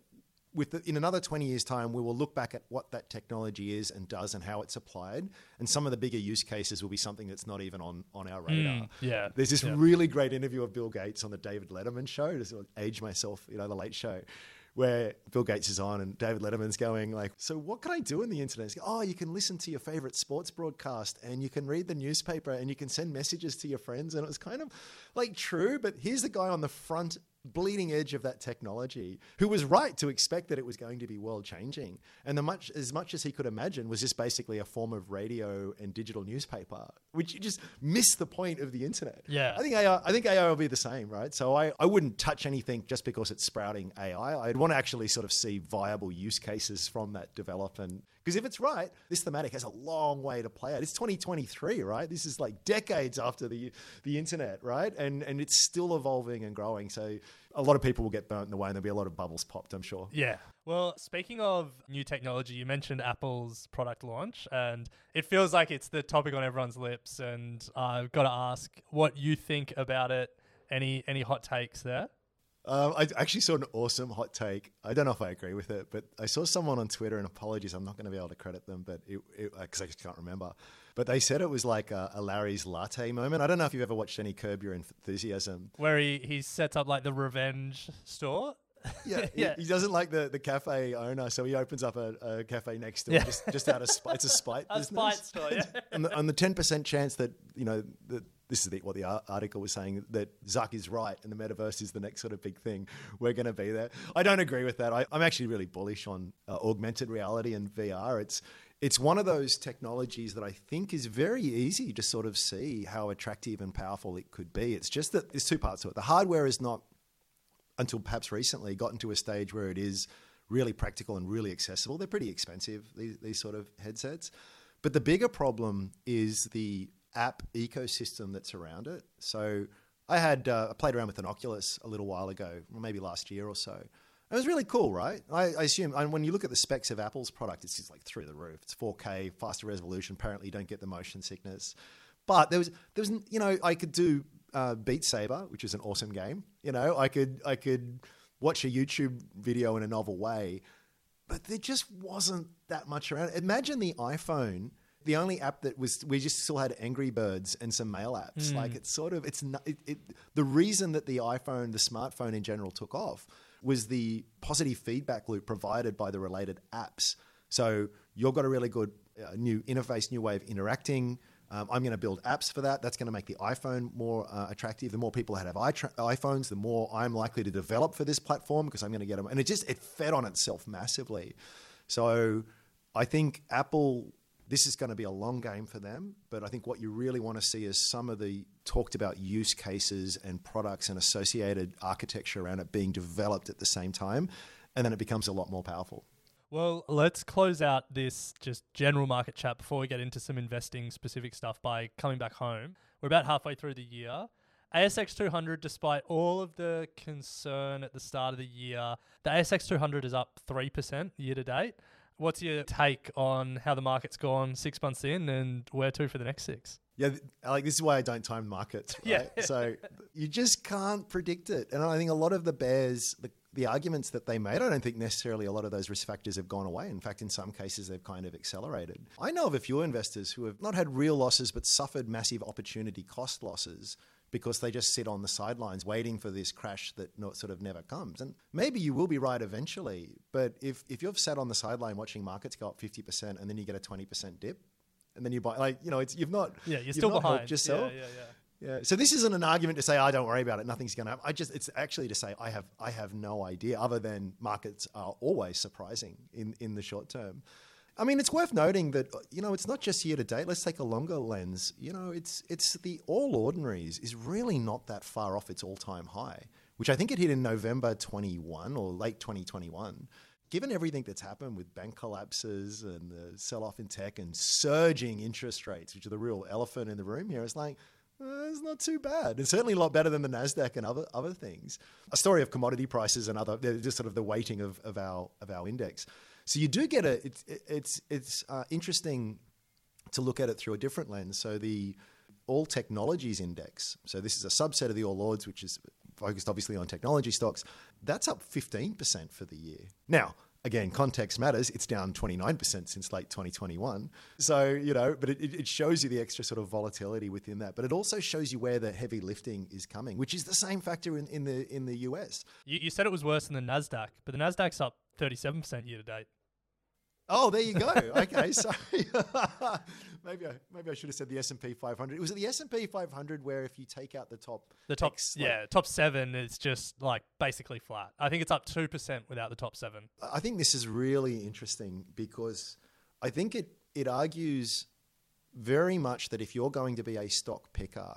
Speaker 7: with the, in another 20 years time we will look back at what that technology is and does and how it's applied and some of the bigger use cases will be something that's not even on on our hmm, radar
Speaker 5: yeah,
Speaker 7: there's this
Speaker 5: yeah.
Speaker 7: really great interview of bill gates on the david letterman show to sort of age myself you know the late show where Bill Gates is on and David Letterman's going like, so what can I do in the internet? Oh, you can listen to your favorite sports broadcast and you can read the newspaper and you can send messages to your friends. And it was kind of like true, but here's the guy on the front bleeding edge of that technology who was right to expect that it was going to be world changing. And the much as much as he could imagine was just basically a form of radio and digital newspaper which you just miss the point of the internet.
Speaker 5: Yeah.
Speaker 7: i think ai i think ai will be the same right? So i i wouldn't touch anything just because it's sprouting ai i'd want to actually sort of see viable use cases from that develop and because if it's right, this thematic has a long way to play out. It's 2023, right? This is like decades after the the internet, right? And and it's still evolving and growing. So a lot of people will get burnt in the way, and there'll be a lot of bubbles popped. I'm sure.
Speaker 5: Yeah. Well, speaking of new technology, you mentioned Apple's product launch, and it feels like it's the topic on everyone's lips. And I've got to ask what you think about it. Any any hot takes there?
Speaker 7: Um, I actually saw an awesome hot take. I don't know if I agree with it, but I saw someone on Twitter, and apologies, I'm not going to be able to credit them, but because I just can't remember. But they said it was like a, a Larry's latte moment. I don't know if you've ever watched any Curb Your Enthusiasm.
Speaker 5: Where he, he sets up like the revenge store.
Speaker 7: Yeah,
Speaker 5: Yeah.
Speaker 7: He, he doesn't like the, the cafe owner, so he opens up a, a cafe next door
Speaker 5: Yeah.
Speaker 7: just, just out of spite. It's a spite
Speaker 5: A
Speaker 7: business.
Speaker 5: spite store, yeah.
Speaker 7: and the, on the 10% chance that, you know, that this is the, what the article was saying, that Zuck is right and the metaverse is the next sort of big thing. We're going to be there. I don't agree with that. I, I'm actually really bullish on uh, augmented reality and VR. It's, it's one of those technologies that I think is very easy to sort of see how attractive and powerful it could be. It's just that there's two parts to it. The hardware is not until perhaps recently gotten to a stage where it is really practical and really accessible. They're pretty expensive, these, these sort of headsets. But the bigger problem is the app ecosystem that's around it. So I had uh, I played around with an Oculus a little while ago, maybe last year or so. It was really cool, right? I, I assume, and when you look at the specs of Apple's product, it's just like through the roof. It's 4K, faster resolution. Apparently, you don't get the motion sickness. But there was, there was, you know, I could do uh, Beat Saber, which is an awesome game. You know, I could, I could watch a YouTube video in a novel way, but there just wasn't that much around. Imagine the iPhone. The only app that was, we just still had Angry Birds and some mail apps. Like it's sort of, it's not, it, it, the reason that the iPhone, the smartphone in general took off was the positive feedback loop provided by the related apps. So you've got a really good uh, new interface, new way of interacting. Um, I'm going to build apps for that. That's going to make the iPhone more uh, attractive. The more people that have iTra- iPhones, the more I'm likely to develop for this platform because I'm going to get them. And it just it fed on itself massively. So I think Apple, this is going to be a long game for them. But I think what you really want to see is some of the talked about use cases and products and associated architecture around it being developed at the same time. And then it becomes a lot more powerful.
Speaker 5: Well, let's close out this just general market chat before we get into some investing specific stuff by coming back home. We're about halfway through the year, ASX 200, despite all of the concern at the start of the year, the ASX 200 is up 3% year to date. What's your take on how the market's gone six months in and where to for the next six?
Speaker 7: Yeah, like this is why I don't time markets. Right?
Speaker 5: Yeah.
Speaker 7: so you just can't predict it, and I think a lot of the bears, the, the arguments that they made, I don't think necessarily a lot of those risk factors have gone away. In fact, in some cases, they've kind of accelerated. I know of a few investors who have not had real losses, but suffered massive opportunity cost losses because they just sit on the sidelines waiting for this crash that sort of never comes. And maybe you will be right eventually, but if, if you've sat on the sideline watching markets go up 50% and then you get a 20% dip, and then you buy, like, you know, it's, you've not,
Speaker 5: Yeah, you're
Speaker 7: you've
Speaker 5: still
Speaker 7: not
Speaker 5: behind.
Speaker 7: yourself.
Speaker 5: Yeah, yeah, yeah.
Speaker 7: Yeah. So this isn't an argument to say, "I don't worry about it. Nothing's going to happen." I just, it's actually to say, I have, I have no idea, other than markets are always surprising in in the short term. I mean, it's worth noting that you know it's not just year to date. Let's take a longer lens. You know, it's it's the All Ordinaries is really not that far off its all time high, which I think it hit in November 21 or late 2021. Given everything that's happened with bank collapses and the sell off in tech and surging interest rates, which are the real elephant in the room here, it's like, uh, it's not too bad. It's certainly a lot better than the Nasdaq and other other things. A story of commodity prices and other, just sort of the weighting of, of our of our index. So you do get a. It's it's it's uh, interesting to look at it through a different lens. So the All Technologies Index. So this is a subset of the All Ords, which is focused obviously on technology stocks. That's up 15% for the year. Now, again, context matters. It's down 29% since late 2021. So, you know, but it, it shows you the extra sort of volatility within that. But it also shows you where the heavy lifting is coming, which is the same factor in, in the in the US.
Speaker 5: You, you said it was worse than the Nasdaq, but the Nasdaq's up 37% year to date.
Speaker 7: Oh, there you go. Okay, sorry. maybe I maybe I should have said the S and P 500. It was at the S and P 500 where if you take out the top
Speaker 5: The top,
Speaker 7: X, like-
Speaker 5: yeah, top seven is just like basically flat. I think it's up two percent without the top seven.
Speaker 7: I think this is really interesting because I think it it argues very much that if you're going to be a stock picker,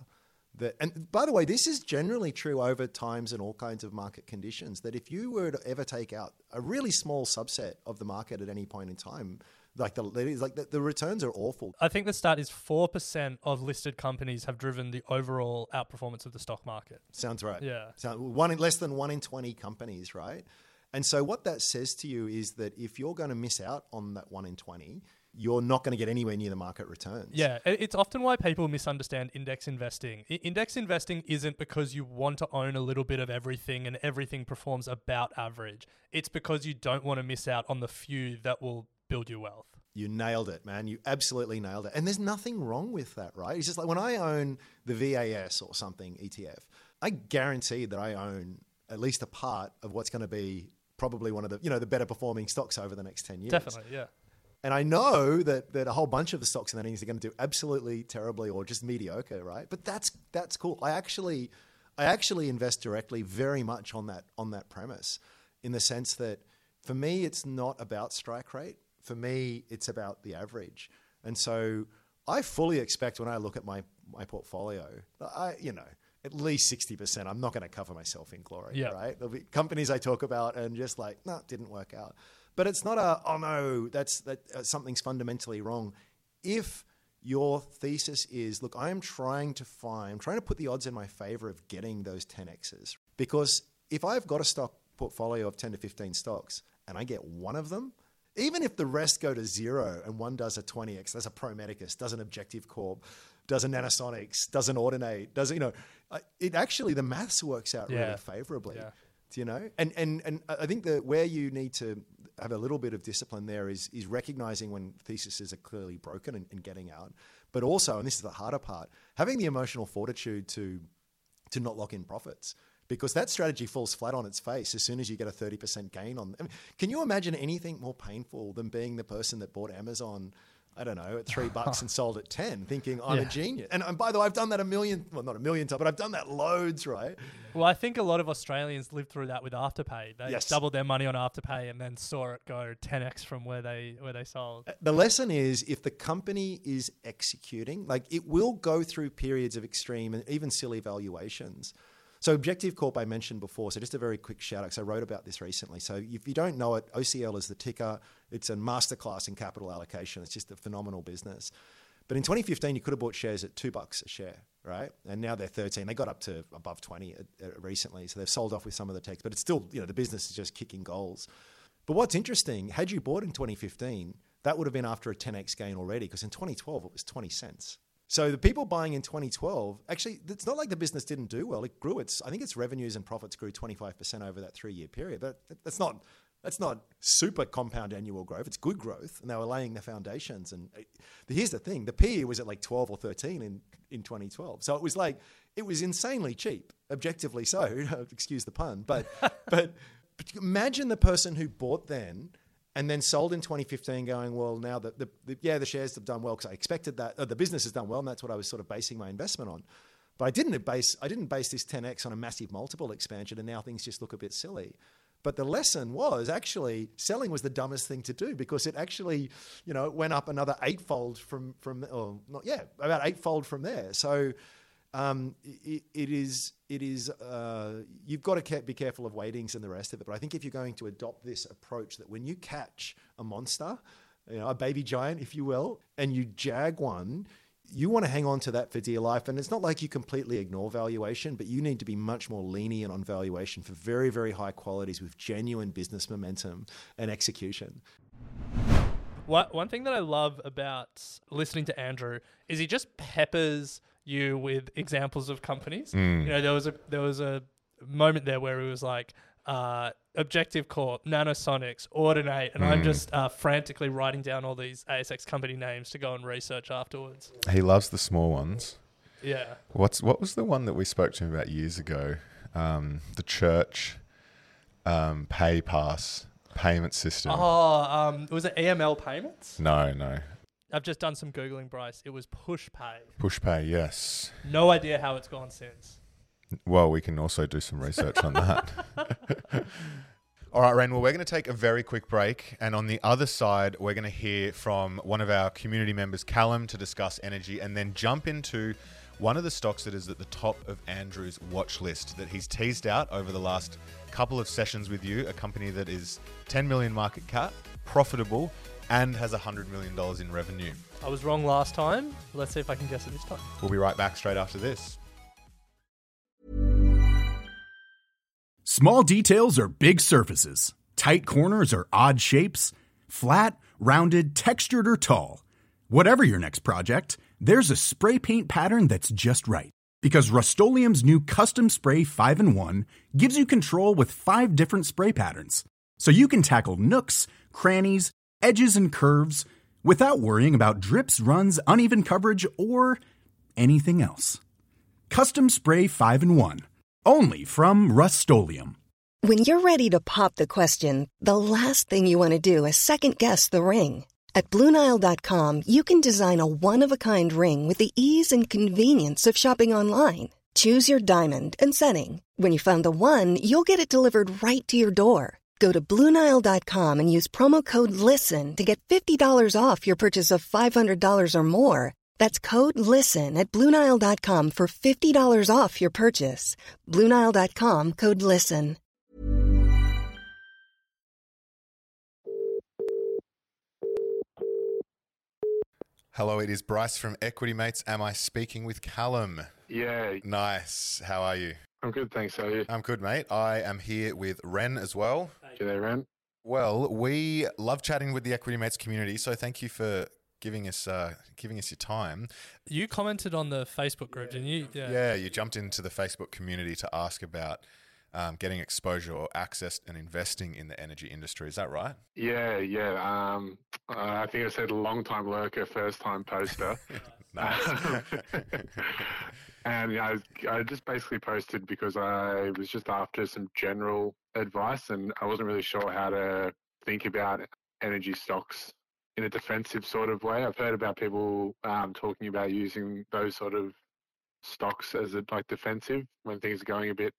Speaker 7: that and by the way, this is generally true over times and all kinds of market conditions. That if you were to ever take out a really small subset of the market at any point in time, like the like the, the returns are awful.
Speaker 5: I think the stat is four percent of listed companies have driven the overall outperformance of the stock market.
Speaker 7: Sounds right.
Speaker 5: Yeah.
Speaker 7: So one in less than one in twenty companies, right? And so what that says to you is that if you're going to miss out on that one in twenty, you're not going to get anywhere near the market returns.
Speaker 5: Yeah, it's often why people misunderstand index investing. Index investing isn't because you want to own a little bit of everything and everything performs about average. It's because you don't want to miss out on the few that will build your wealth.
Speaker 7: You nailed it, man. You absolutely nailed it. And there's nothing wrong with that, right? It's just like when I own the VAS or something ETF, I guarantee that I own at least a part of what's going to be probably one of the, you know, the better performing stocks over the next 10 years.
Speaker 5: Definitely, yeah.
Speaker 7: And I know that, that a whole bunch of the stocks in that index are going to do absolutely terribly or just mediocre, right? But that's that's cool. I actually I actually invest directly very much on that on that premise, in the sense that for me it's not about strike rate. For me, it's about the average. And so I fully expect when I look at my my portfolio, I you know at least sixty percent. I'm not going to cover myself in glory,
Speaker 5: Yeah.
Speaker 7: right? There'll be companies I talk about and just like no, it didn't work out. But it's not a oh no, that's that uh, something's fundamentally wrong. If your thesis is, look, I am trying to find, I'm trying to put the odds in my favor of getting those 10x's. Because if I've got a stock portfolio of 10 to 15 stocks and I get one of them, even if the rest go to zero and one does a 20x, does a Pro Medicus, does an Objective Corp, does a Nanosonics, does an Audinate, does, you know, it actually, the maths works out
Speaker 5: Yeah.
Speaker 7: really favorably.
Speaker 5: Yeah.
Speaker 7: Do you know? And, and, and I think that where you need to have a little bit of discipline there is, is recognizing when theses are clearly broken and, and getting out. But also, and this is the harder part, having the emotional fortitude to, to not lock in profits. Because that strategy falls flat on its face as soon as you get a 30% gain on. I mean, can you imagine anything more painful than being the person that bought Amazon, I don't know, at three bucks and sold at 10, thinking I'm a genius? And, and by the way, I've done that a million, well, not a million times, but I've done that loads, right?
Speaker 5: Well, I think a lot of Australians lived through that with Afterpay. They
Speaker 7: Yes.
Speaker 5: doubled their money on Afterpay and then saw it go 10x from where they where they sold.
Speaker 7: The lesson is if the company is executing, like it will go through periods of extreme and even silly valuations. So Objective Corp I mentioned before. So just a very quick shout out. 'cause I wrote about this recently. So if you don't know it, OCL is the ticker. It's a masterclass in capital allocation. It's just a phenomenal business. But in 2015, you could have bought shares at two bucks a share, right? And now they're 13. They got up to above 20 uh, uh, recently, so they've sold off with some of the techs. But it's still, you know, the business is just kicking goals. But what's interesting, had you bought in 2015, that would have been after a 10x gain already, because in 2012 it was 20 cents. So the people buying in 2012, actually, it's not like the business didn't do well. It grew. Its, I think its revenues and profits grew 25% over that three-year period. But that's not that's not super compound annual growth. It's good growth, and they were laying the foundations. And uh, it, here's the thing: the PE was at like 12 or 13 in in 2012. So it was like it was insanely cheap, objectively so. Excuse the pun, but but, but imagine the person who bought then and then sold in 2015 going well now that the, the, yeah the shares have done well because i expected that the business has done well and that's what i was sort of basing my investment on but i didn't base i didn't base this 10x on a massive multiple expansion and now things just look a bit silly but the lesson was actually selling was the dumbest thing to do because it actually, you know, went up another eightfold from from or not yeah about eightfold from there. So um, it, it is it is uh, you've got to be careful of weightings and the rest of it. But I think if you're going to adopt this approach, that when you catch a monster, you know, a baby giant, if you will, and you jag one, you want to hang on to that for dear life. And it's not like you completely ignore valuation, but you need to be much more lenient on valuation for very, very high qualities with genuine business momentum and execution.
Speaker 5: One thing that I love about listening to Andrew is he just peppers you with examples of companies.
Speaker 4: Mm.
Speaker 5: You know, there was a there was a moment there where it was like, uh, Objective Corp, Nanosonics, Audinate, and mm. I'm just uh, frantically writing down all these ASX company names to go and research afterwards.
Speaker 4: He loves the small ones.
Speaker 5: Yeah.
Speaker 4: What's what was the one that we spoke to him about years ago? Um, the church um, pay pass payment system.
Speaker 5: Oh, um, was it EML payments?
Speaker 4: No, no.
Speaker 5: I've just done some googling, Bryce. It was PushPay.
Speaker 4: PushPay, yes.
Speaker 5: No idea how it's gone since.
Speaker 4: Well, we can also do some research on that. All right, Ren. Well, we're going to take a very quick break. And on the other side, we're going to hear from one of our community members, Callum, to discuss energy and then jump into one of the stocks that is at the top of Andrew's watch list that he's teased out over the last couple of sessions with you. A company that is 10 million market cap, profitable, and has $100 million in revenue.
Speaker 5: I was wrong last time. Let's see if I can guess it this time.
Speaker 4: We'll be right back straight after this.
Speaker 1: Small details are big surfaces. Tight corners are odd shapes. Flat, rounded, textured, or tall. Whatever your next project, there's a spray paint pattern that's just right. Because Rust new Custom Spray 5 and 1 gives you control with five different spray patterns. So you can tackle nooks, crannies, edges, and curves without worrying about drips, runs, uneven coverage, or anything else. Custom Spray 5 and 1 only from Rust-Oleum.
Speaker 8: When you're ready to pop the question, the last thing you want to do is second guess the ring. At Bluenile.com, you can design a one of a kind ring with the ease and convenience of shopping online. Choose your diamond and setting. When you find the one, you'll get it delivered right to your door. Go to Bluenile.com and use promo code LISTEN to get $50 off your purchase of $500 or more. That's code LISTEN at Bluenile.com for $50 off your purchase. Bluenile.com code LISTEN.
Speaker 4: Hello, it is Bryce from Equity Mates. Am I speaking with Callum?
Speaker 9: Yeah.
Speaker 4: Nice. How are you?
Speaker 9: I'm good, thanks. How are you?
Speaker 4: I'm good, mate. I am here with Ren as well.
Speaker 9: G'day, Ren.
Speaker 4: Well, we love chatting with the Equity Mates community, so thank you for giving us uh, giving us your time.
Speaker 5: You commented on the Facebook group, didn't you?
Speaker 4: Yeah. yeah, you jumped into the Facebook community to ask about um, getting exposure or access and investing in the energy industry. Is that right?
Speaker 9: Yeah, yeah. Um, uh, I think I said a long time lurker, first time poster. and yeah, I, I just basically posted because I was just after some general advice and I wasn't really sure how to think about energy stocks in a defensive sort of way. I've heard about people um, talking about using those sort of stocks as a, like defensive when things are going a bit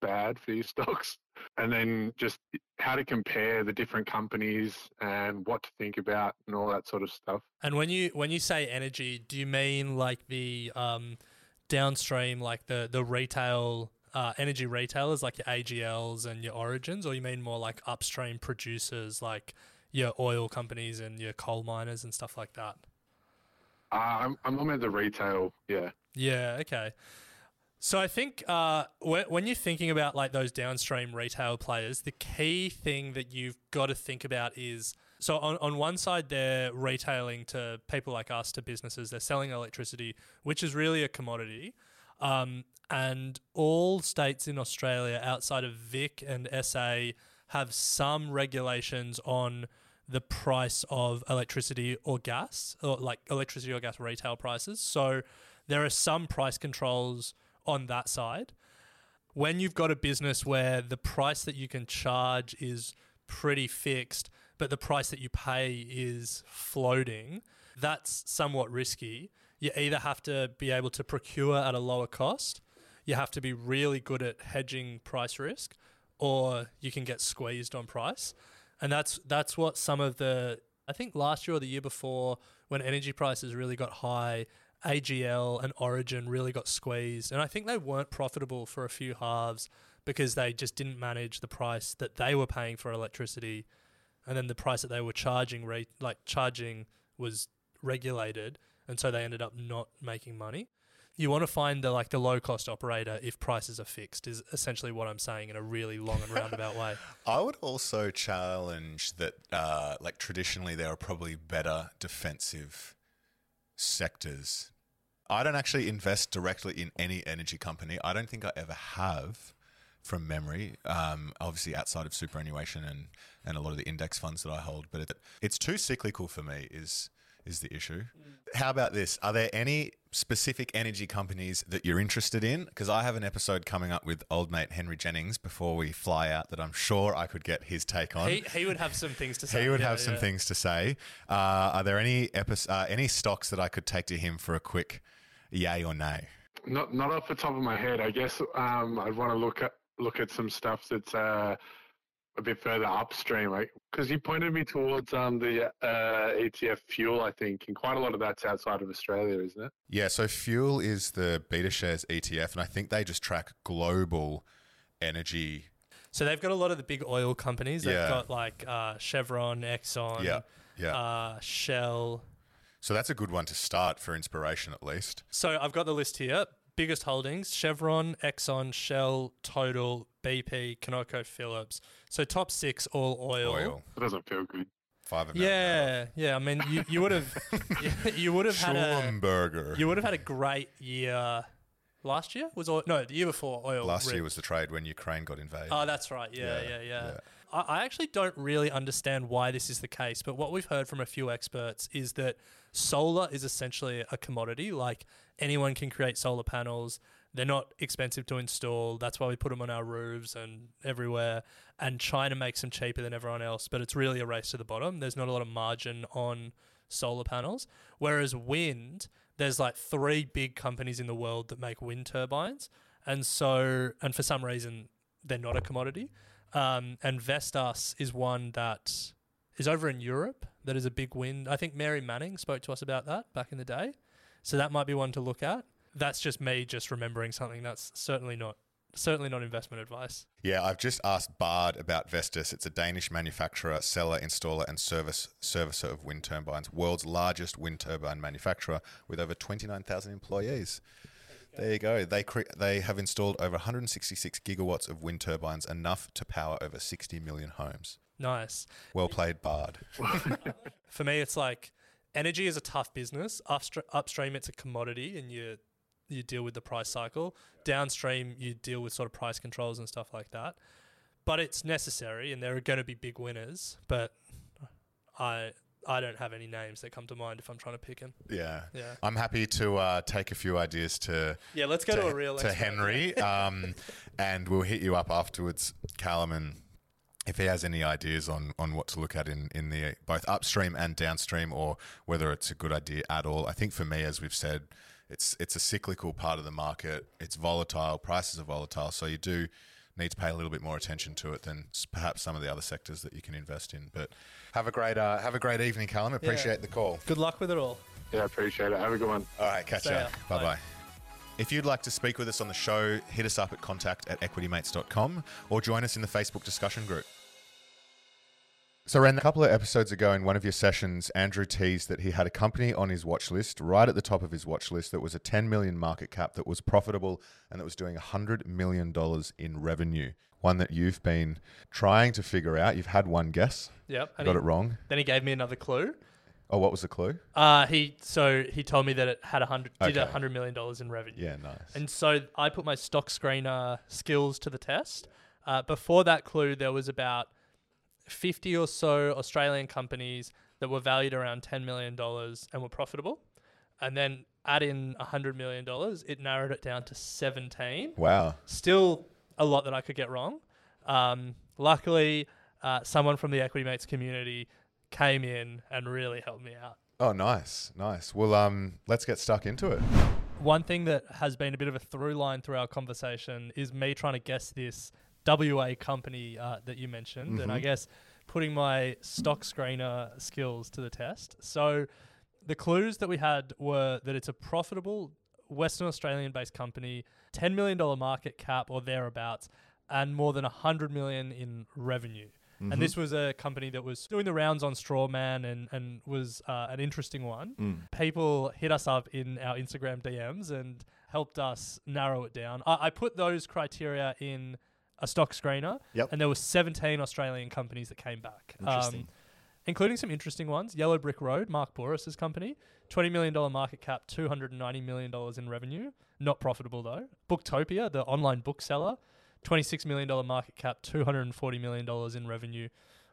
Speaker 9: bad for your stocks, and then just how to compare the different companies and what to think about and all that sort of stuff.
Speaker 5: And when you when you say energy, do you mean like the um, downstream, like the the retail? Uh, energy retailers like your AGLs and your Origins, or you mean more like upstream producers like your oil companies and your coal miners and stuff like that?
Speaker 9: Uh, I'm I'm more the retail. Yeah.
Speaker 5: Yeah. Okay. So I think uh, when you're thinking about like those downstream retail players, the key thing that you've got to think about is so on, on one side they're retailing to people like us to businesses. They're selling electricity, which is really a commodity. Um, and all states in Australia outside of Vic and SA have some regulations on the price of electricity or gas, or like electricity or gas retail prices. So there are some price controls on that side. When you've got a business where the price that you can charge is pretty fixed, but the price that you pay is floating, that's somewhat risky. You either have to be able to procure at a lower cost, you have to be really good at hedging price risk, or you can get squeezed on price. And that's that's what some of the I think last year or the year before when energy prices really got high, AGL and Origin really got squeezed. And I think they weren't profitable for a few halves because they just didn't manage the price that they were paying for electricity and then the price that they were charging rate like charging was regulated and so they ended up not making money. You want to find the like the low cost operator if prices are fixed is essentially what I'm saying in a really long and roundabout way.
Speaker 4: I would also challenge that, uh, like traditionally, there are probably better defensive sectors. I don't actually invest directly in any energy company. I don't think I ever have, from memory. Um, obviously, outside of superannuation and and a lot of the index funds that I hold, but it, it's too cyclical for me. Is is the issue? How about this? Are there any specific energy companies that you're interested in? Because I have an episode coming up with old mate Henry Jennings before we fly out that I'm sure I could get his take on.
Speaker 5: He, he would have some things to say.
Speaker 4: He would
Speaker 5: yeah,
Speaker 4: have some
Speaker 5: yeah.
Speaker 4: things to say. Uh, are there any epi- uh, any stocks that I could take to him for a quick yay or nay?
Speaker 9: Not not off the top of my head. I guess um, I'd want to look at look at some stuff that's uh, a bit further upstream. Because you pointed me towards um, the uh, ETF fuel, I think, and quite a lot of that's outside of Australia, isn't it?
Speaker 4: Yeah, so Fuel is the Beta Shares ETF, and I think they just track global energy.
Speaker 5: So they've got a lot of the big oil companies. They've
Speaker 4: Yeah.
Speaker 5: got like uh, Chevron, Exxon,
Speaker 4: Yeah, yeah.
Speaker 5: Uh, Shell.
Speaker 4: So that's a good one to start for inspiration, at least.
Speaker 5: So I've got the list here. Biggest holdings: Chevron, Exxon, Shell, Total, BP, Conoco, Phillips. So top six, all oil.
Speaker 4: Oil.
Speaker 9: It doesn't feel good.
Speaker 4: Five of
Speaker 5: Yeah, yeah. I mean, you, you would have you would have had a
Speaker 4: Schlumberger.
Speaker 5: you would have had a great year last year. Was oil, no the year before oil.
Speaker 4: Last year was the trade when Ukraine got invaded.
Speaker 5: Oh, that's right. Yeah,
Speaker 4: Yeah,
Speaker 5: yeah, yeah.
Speaker 4: yeah.
Speaker 5: I, actually don't really understand why this is the case, but what we've heard from a few experts is that solar is essentially a commodity. Like anyone can create solar panels. They're not expensive to install. That's why we put them on our roofs and everywhere. And China makes them cheaper than everyone else, but it's really a race to the bottom. There's not a lot of margin on solar panels. Whereas wind, there's like three big companies in the world that make wind turbines. And so, and for some reason, they're not a commodity. Um, and Vestas is one that is over in Europe that is a big wind. I think Mary Manning spoke to us about that back in the day. So that might be one to look at. That's just me just remembering something. That's certainly not certainly not investment advice.
Speaker 4: Yeah, I've just asked Bard about Vestas. It's a Danish manufacturer, seller, installer, and service servicer of wind turbines. World's largest wind turbine manufacturer with over twenty nine thousand employees. There you go. They cre- they have installed over 166 gigawatts of wind turbines, enough to power over 60 million homes.
Speaker 5: Nice.
Speaker 4: Well played, Bard.
Speaker 5: For me, it's like energy is a tough business. Upstre- upstream, it's a commodity, and you you deal with the price cycle. Downstream, you deal with sort of price controls and stuff like that. But it's necessary, and there are going to be big winners. But I I don't have any names that come to mind if I'm trying to pick them.
Speaker 4: Yeah.
Speaker 5: Yeah.
Speaker 4: I'm happy to uh, take a few ideas to
Speaker 5: Yeah, let's go to a real
Speaker 4: to. Henry, um, and we'll hit you up afterwards, Callum, and if he has any ideas on, on what to look at in, in the both upstream and downstream, or whether it's a good idea at all. I think for me, as we've said, it's it's a cyclical part of the market. It's volatile. Prices are volatile, so you do need to pay a little bit more attention to it than perhaps some of the other sectors that you can invest in. But have a great uh, have a great evening, Callum. Appreciate the call.
Speaker 5: Good luck with it all.
Speaker 9: Yeah, appreciate it. Have a good one.
Speaker 4: All right, catch
Speaker 5: See
Speaker 4: ya.
Speaker 5: ya.
Speaker 4: Bye
Speaker 5: Bye.
Speaker 4: bye. If you'd like to speak with us on the show, hit us up at contact at equitymates.com or join us in the Facebook discussion group. So, Ren, a couple of episodes ago in one of your sessions, Andrew teased that he had a company on his watch list, right at the top of his watch list, that was a 10 million market cap, that was profitable, and that was doing $100 million in revenue. One that you've been trying to figure out. You've had one guess.
Speaker 5: Yep.
Speaker 4: Got
Speaker 5: he-
Speaker 4: it wrong.
Speaker 5: Then he gave me another clue.
Speaker 4: Oh, what was the clue?
Speaker 5: Uh, he so he told me that it had a hundred did a
Speaker 4: Okay.
Speaker 5: hundred million dollars in revenue.
Speaker 4: Yeah, nice.
Speaker 5: And so I put my stock screener skills to the test. Uh, before that clue, there was about fifty or so Australian companies that were valued around ten million dollars and were profitable. And then add in hundred million dollars, it narrowed it down to seventeen.
Speaker 4: Wow.
Speaker 5: Still a lot that I could get wrong. Um, luckily, uh, someone from the Equity Mates community came in and really helped me out.
Speaker 4: Oh, nice, nice. Well, um, let's get stuck into it.
Speaker 5: One thing that has been a bit of a through line through our conversation is me trying to guess this WA company uh, that you mentioned, and I
Speaker 4: Mhm.
Speaker 5: guess putting my stock screener skills to the test. So, the clues that we had were that it's a profitable Western Australian based company, $10 million market cap or thereabouts, and more than 100 million in revenue.
Speaker 7: Mhm.
Speaker 5: And this was a company that was doing the rounds on Strawman and, and was uh, an interesting one.
Speaker 7: Mm.
Speaker 5: People hit us up in our Instagram DMs and helped us narrow it down. I, I put those criteria in a stock screener,
Speaker 7: Yep.
Speaker 5: and there were 17 Australian companies that came back. Um, including some interesting ones. Yellow Brick Road, Mark Bouris's company, $20 million market cap, $290 million in revenue. Not profitable though. Booktopia, the online bookseller, $26 million market cap, $240 million in revenue.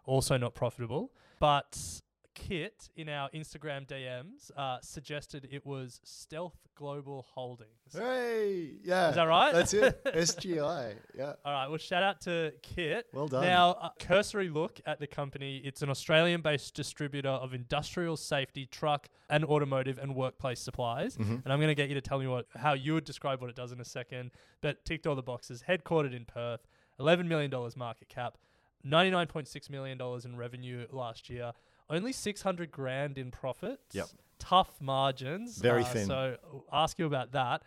Speaker 5: Also not profitable. But Kit in our Instagram DMs uh, suggested it was Stealth Global Holdings.
Speaker 7: Hey, yeah.
Speaker 5: Is that right?
Speaker 7: That's it. SGI. Yeah.
Speaker 5: All right. Well, shout out to Kit.
Speaker 7: Well done.
Speaker 5: Now, a cursory look at the company. It's an Australian-based distributor of industrial safety, truck, and automotive and workplace supplies.
Speaker 7: Mhm.
Speaker 5: And I'm going to get you to tell me what how you would describe what it does in a second. But ticked all the boxes. Headquartered in Perth, 11 million dollars market cap, 99.6 million dollars in revenue last year. Only 600 grand in profits.
Speaker 7: Yep.
Speaker 5: Tough margins.
Speaker 7: Very
Speaker 5: Uh,
Speaker 7: thin.
Speaker 5: So ask you about that.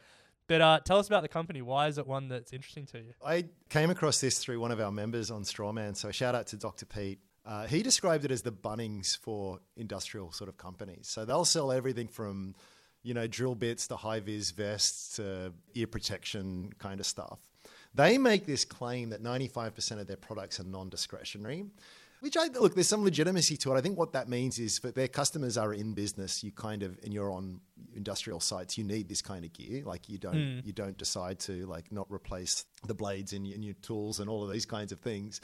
Speaker 5: But uh, tell us about the company. Why is it one that's interesting to you?
Speaker 7: I came across this through one of our members on Strawman. So shout out to Dr. Pete. Uh, he described it as the Bunnings for industrial sort of companies. So they'll sell everything from, you know, drill bits to high vis vests to ear protection kind of stuff. They make this claim that 95% of their products are non-discretionary. Which I look, there's some legitimacy to it. I think what that means is that their customers are in business. You kind of, and you're on industrial sites. You need this kind of gear. Like you don't,
Speaker 5: Mm.
Speaker 7: you don't decide to like not replace the blades in, your- in your tools and all of these kinds of things.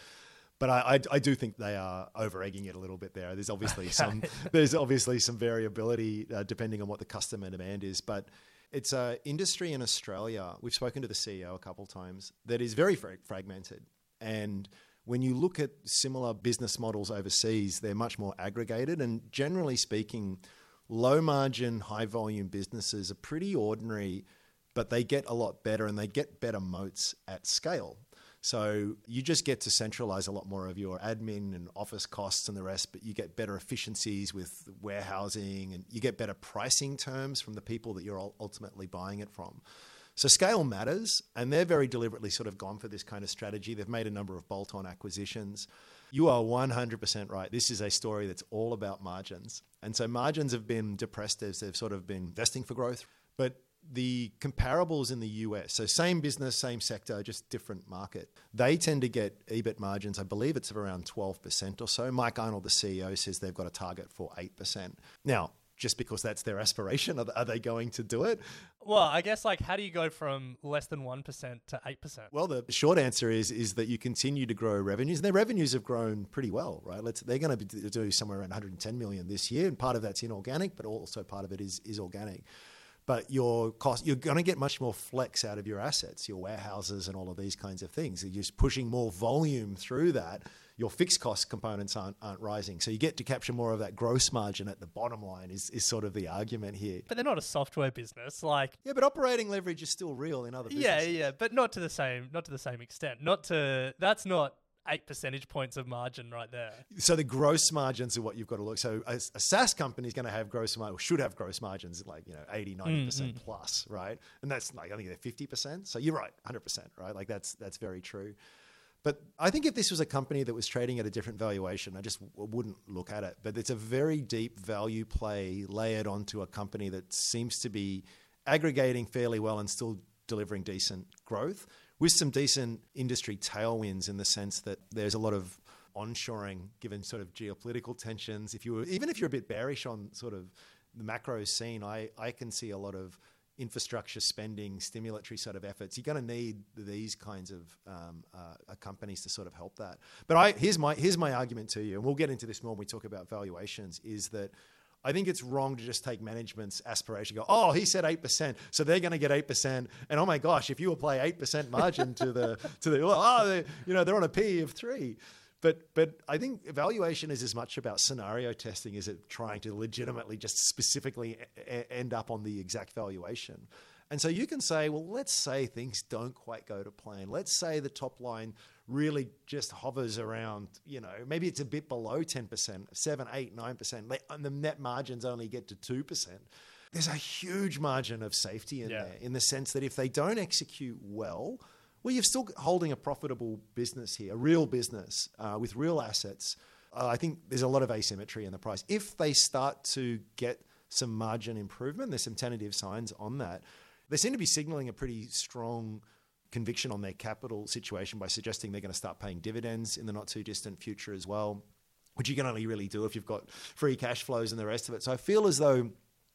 Speaker 7: But I, I, I do think they are over egging it a little bit there. There's obviously some, there's obviously some variability uh, depending on what the customer demand is. But it's a industry in Australia. We've spoken to the CEO a couple times that is very fra- fragmented and when you look at similar business models overseas, they're much more aggregated. And generally speaking, low margin, high volume businesses are pretty ordinary, but they get a lot better and they get better moats at scale. So you just get to centralize a lot more of your admin and office costs and the rest, but you get better efficiencies with warehousing and you get better pricing terms from the people that you're ultimately buying it from. So scale matters, and they're very deliberately sort of gone for this kind of strategy. They've made a number of bolt-on acquisitions. You are 100% right. This is a story that's all about margins. And so margins have been depressed as they've sort of been investing for growth. But the comparables in the US, so same business, same sector, just different market, they tend to get EBIT margins, I believe it's of around 12% or so. Mike Arnold, the CEO, says they've got a target for 8%. Now, just because that's their aspiration, are they going to do it?
Speaker 5: Well, I guess like how do you go from less than one percent to eight percent?
Speaker 7: Well, the short answer is is that you continue to grow revenues, and their revenues have grown pretty well, right? Let's, they're going to be, do somewhere around 110 million this year, and part of that's inorganic, but also part of it is is organic. But your cost, you're going to get much more flex out of your assets, your warehouses, and all of these kinds of things. You're just pushing more volume through that. Your fixed cost components aren't, aren't rising, so you get to capture more of that gross margin at the bottom line. Is is sort of the argument here.
Speaker 5: But they're not a software business. Like
Speaker 7: Yeah, but operating leverage is still real in other
Speaker 5: yeah,
Speaker 7: businesses.
Speaker 5: yeah, but not to the same, not to the same extent. Not to that's not eight percentage points of margin right there.
Speaker 7: So the gross margins are what you've got to look. So a, a SaaS company is going to have gross margin, or should have gross margins like you know 80, 90 percent
Speaker 5: mm.
Speaker 7: plus, right? And that's like I think they're fifty percent. So you're right, hundred percent, right? Like that's that's very true. But I think if this was a company that was trading at a different valuation, I just wouldn't look at it. But it's a very deep value play layered onto a company that seems to be aggregating fairly well and still delivering decent growth with some decent industry tailwinds in the sense that there's a lot of onshoring given sort of geopolitical tensions. If you were, even if you're a bit bearish on sort of the macro scene, I, I can see a lot of infrastructure spending, stimulatory sort of efforts. You're going to need these kinds of um, uh, companies to sort of help that. But I, here's my here's my argument to you, and we'll get into this more when we talk about valuations. Is that I think it's wrong to just take management's aspiration. Go, oh, he said eight percent, so they're going to get eight percent. And oh my gosh, if you apply eight percent margin to the to the oh, they, you know, they're on a P of three. But but I think evaluation is as much about scenario testing as it trying to legitimately just specifically a- end up on the exact valuation. And so you can say, well, let's say things don't quite go to plan. Let's say the top line really just hovers around, you know, maybe it's a bit below 10%, 7, 8, 9%, and the net margins only get to 2%. There's a huge margin of safety in
Speaker 5: Yeah.
Speaker 7: there in the sense that if they don't execute well, well, you're still holding a profitable business here, a real business uh, with real assets. Uh, I think there's a lot of asymmetry in the price. If they start to get some margin improvement, there's some tentative signs on that. They seem to be signaling a pretty strong conviction on their capital situation by suggesting they're going to start paying dividends in the not too distant future as well, which you can only really do if you've got free cash flows and the rest of it. So I feel as though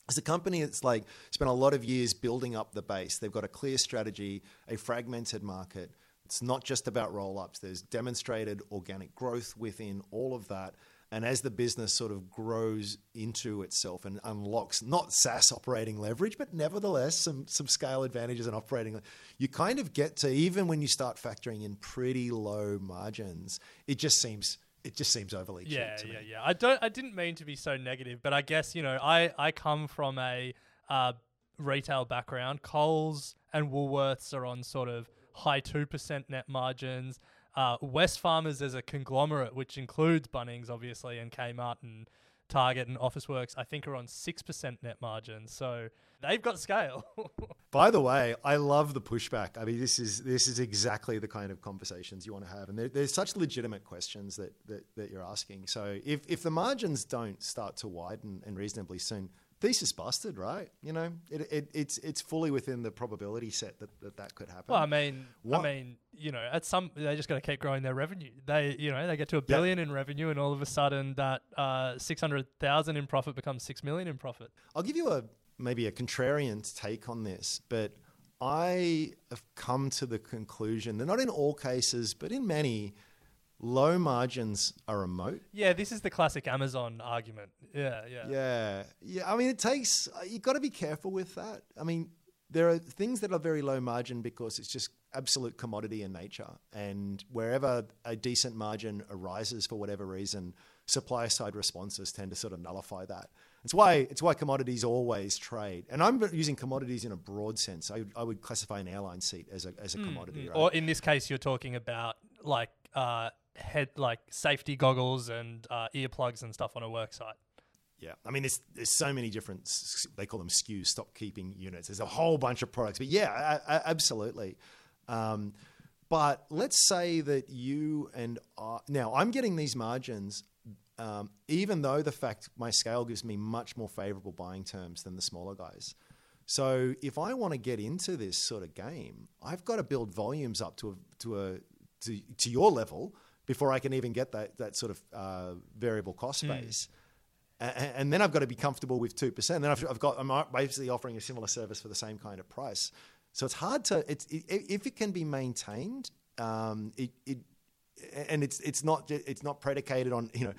Speaker 7: as a company that's like spent a lot of years building up the base, they've got a clear strategy, a fragmented market. It's not just about roll ups, there's demonstrated organic growth within all of that. And as the business sort of grows into itself and unlocks not SaaS operating leverage, but nevertheless some, some scale advantages and operating, you kind of get to even when you start factoring in pretty low margins, it just seems it just seems overly cheap.
Speaker 5: Yeah,
Speaker 7: to
Speaker 5: yeah,
Speaker 7: me.
Speaker 5: yeah. I don't. I didn't mean to be so negative, but I guess you know, I I come from a uh, retail background. Coles and Woolworths are on sort of high two percent net margins. Uh, Wesfarmers as a conglomerate, which includes Bunnings, obviously, and Kmart and Target and Officeworks, I think are on six percent net margins. So they've got scale.
Speaker 7: By the way, I love the pushback. I mean, this is this is exactly the kind of conversations you want to have, and there, there's such legitimate questions that, that that you're asking. So if if the margins don't start to widen and reasonably soon, thesis busted, right? You know, it, it it's it's fully within the probability set that that, that could happen.
Speaker 5: Well, I mean,
Speaker 7: What-
Speaker 5: I mean, you know, at some they just got to keep growing their revenue. They, you know, they get to a billion in revenue, and all of a sudden that uh, six hundred thousand in profit becomes six million in profit.
Speaker 7: I'll give you a maybe a contrarian take on this, but I have come to the conclusion that not in all cases, but in many, low margins are a moat.
Speaker 5: Yeah, this is the classic Amazon argument. Yeah, yeah.
Speaker 7: Yeah, yeah. I mean, it takes. You've got to be careful with that. I mean, there are things that are very low margin because it's just absolute commodity in nature, and wherever a decent margin arises for whatever reason, supply side responses tend to sort of nullify that. It's why it's why commodities always trade, and I'm using commodities in a broad sense. I, I would classify an airline seat as a as a commodity,
Speaker 5: Mm,
Speaker 7: right?
Speaker 5: Or in this case, you're talking about like uh, head, like safety goggles and uh, earplugs and stuff on a work site.
Speaker 7: Yeah, I mean, there's there's so many different. They call them SKUs, stock keeping units. There's a whole bunch of products, but yeah, a- a- absolutely. Um, but let's say that you and I, now I'm getting these margins, um, even though the fact my scale gives me much more favorable buying terms than the smaller guys. So if I want to get into this sort of game, I've got to build volumes up to a, to a to, to your level before I can even get that that sort of uh, variable cost base. A- and then I've got to be comfortable with two percent. Then I've, I've got I'm basically offering a similar service for the same kind of price. So it's hard to it's it, if it can be maintained. Um, it, it and it's it's not it's not predicated on you know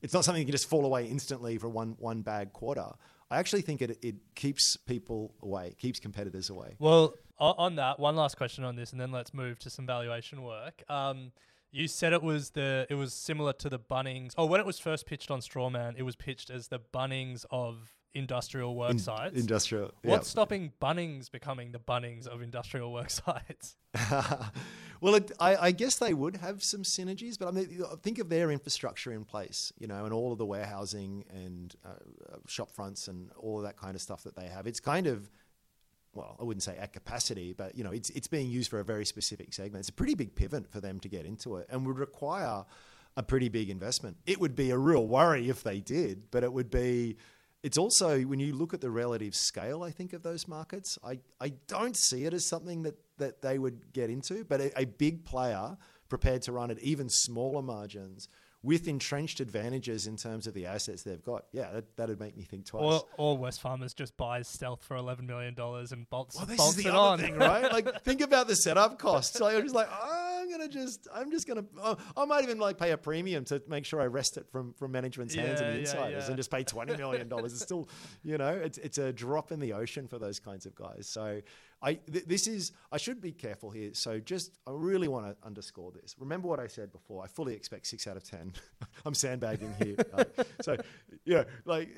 Speaker 7: it's not something you can just fall away instantly for one one bad quarter. I actually think it it keeps people away, keeps competitors away.
Speaker 5: Well, on that, one last question on this, and then let's move to some valuation work. Um, you said it was the it was similar to the Bunnings. Oh, when it was first pitched on Strawman, it was pitched as the Bunnings of industrial work
Speaker 7: In-
Speaker 5: sites.
Speaker 7: industrial,
Speaker 5: What's
Speaker 7: yeah.
Speaker 5: stopping Bunnings becoming the Bunnings of industrial work sites?
Speaker 7: well, it, I, I guess they would have some synergies, but I mean, think of their infrastructure in place, you know, and all of the warehousing and uh, uh, shop fronts and all of that kind of stuff that they have. It's kind of well, I wouldn't say at capacity, but you know, it's it's being used for a very specific segment. It's a pretty big pivot for them to get into it, and would require a pretty big investment. It would be a real worry if they did, but it would be. It's also when you look at the relative scale, I think of those markets, I, I don't see it as something that, that they would get into, but a, a big player prepared to run at even smaller margins with entrenched advantages in terms of the assets they've got, yeah, that, that'd make me think twice.
Speaker 5: Or, or Wesfarmers just buys Stealth for eleven million dollars and bolts,
Speaker 7: well, this
Speaker 5: bolts
Speaker 7: is the
Speaker 5: it
Speaker 7: other
Speaker 5: on.
Speaker 7: thing, right? Like, think about the setup costs. Like, I'm just like, oh, I'm gonna just, I'm just gonna, oh, I might even like pay a premium to make sure I wrest it from from management's hands
Speaker 5: Yeah,
Speaker 7: and the
Speaker 5: yeah,
Speaker 7: insiders,
Speaker 5: yeah.
Speaker 7: and just pay twenty million dollars. it's still, you know, it's it's a drop in the ocean for those kinds of guys. So. I, th- this is I should be careful here. So just I really want to underscore this. Remember what I said before. I fully expect six out of ten. I'm sandbagging here. Uh, so yeah, like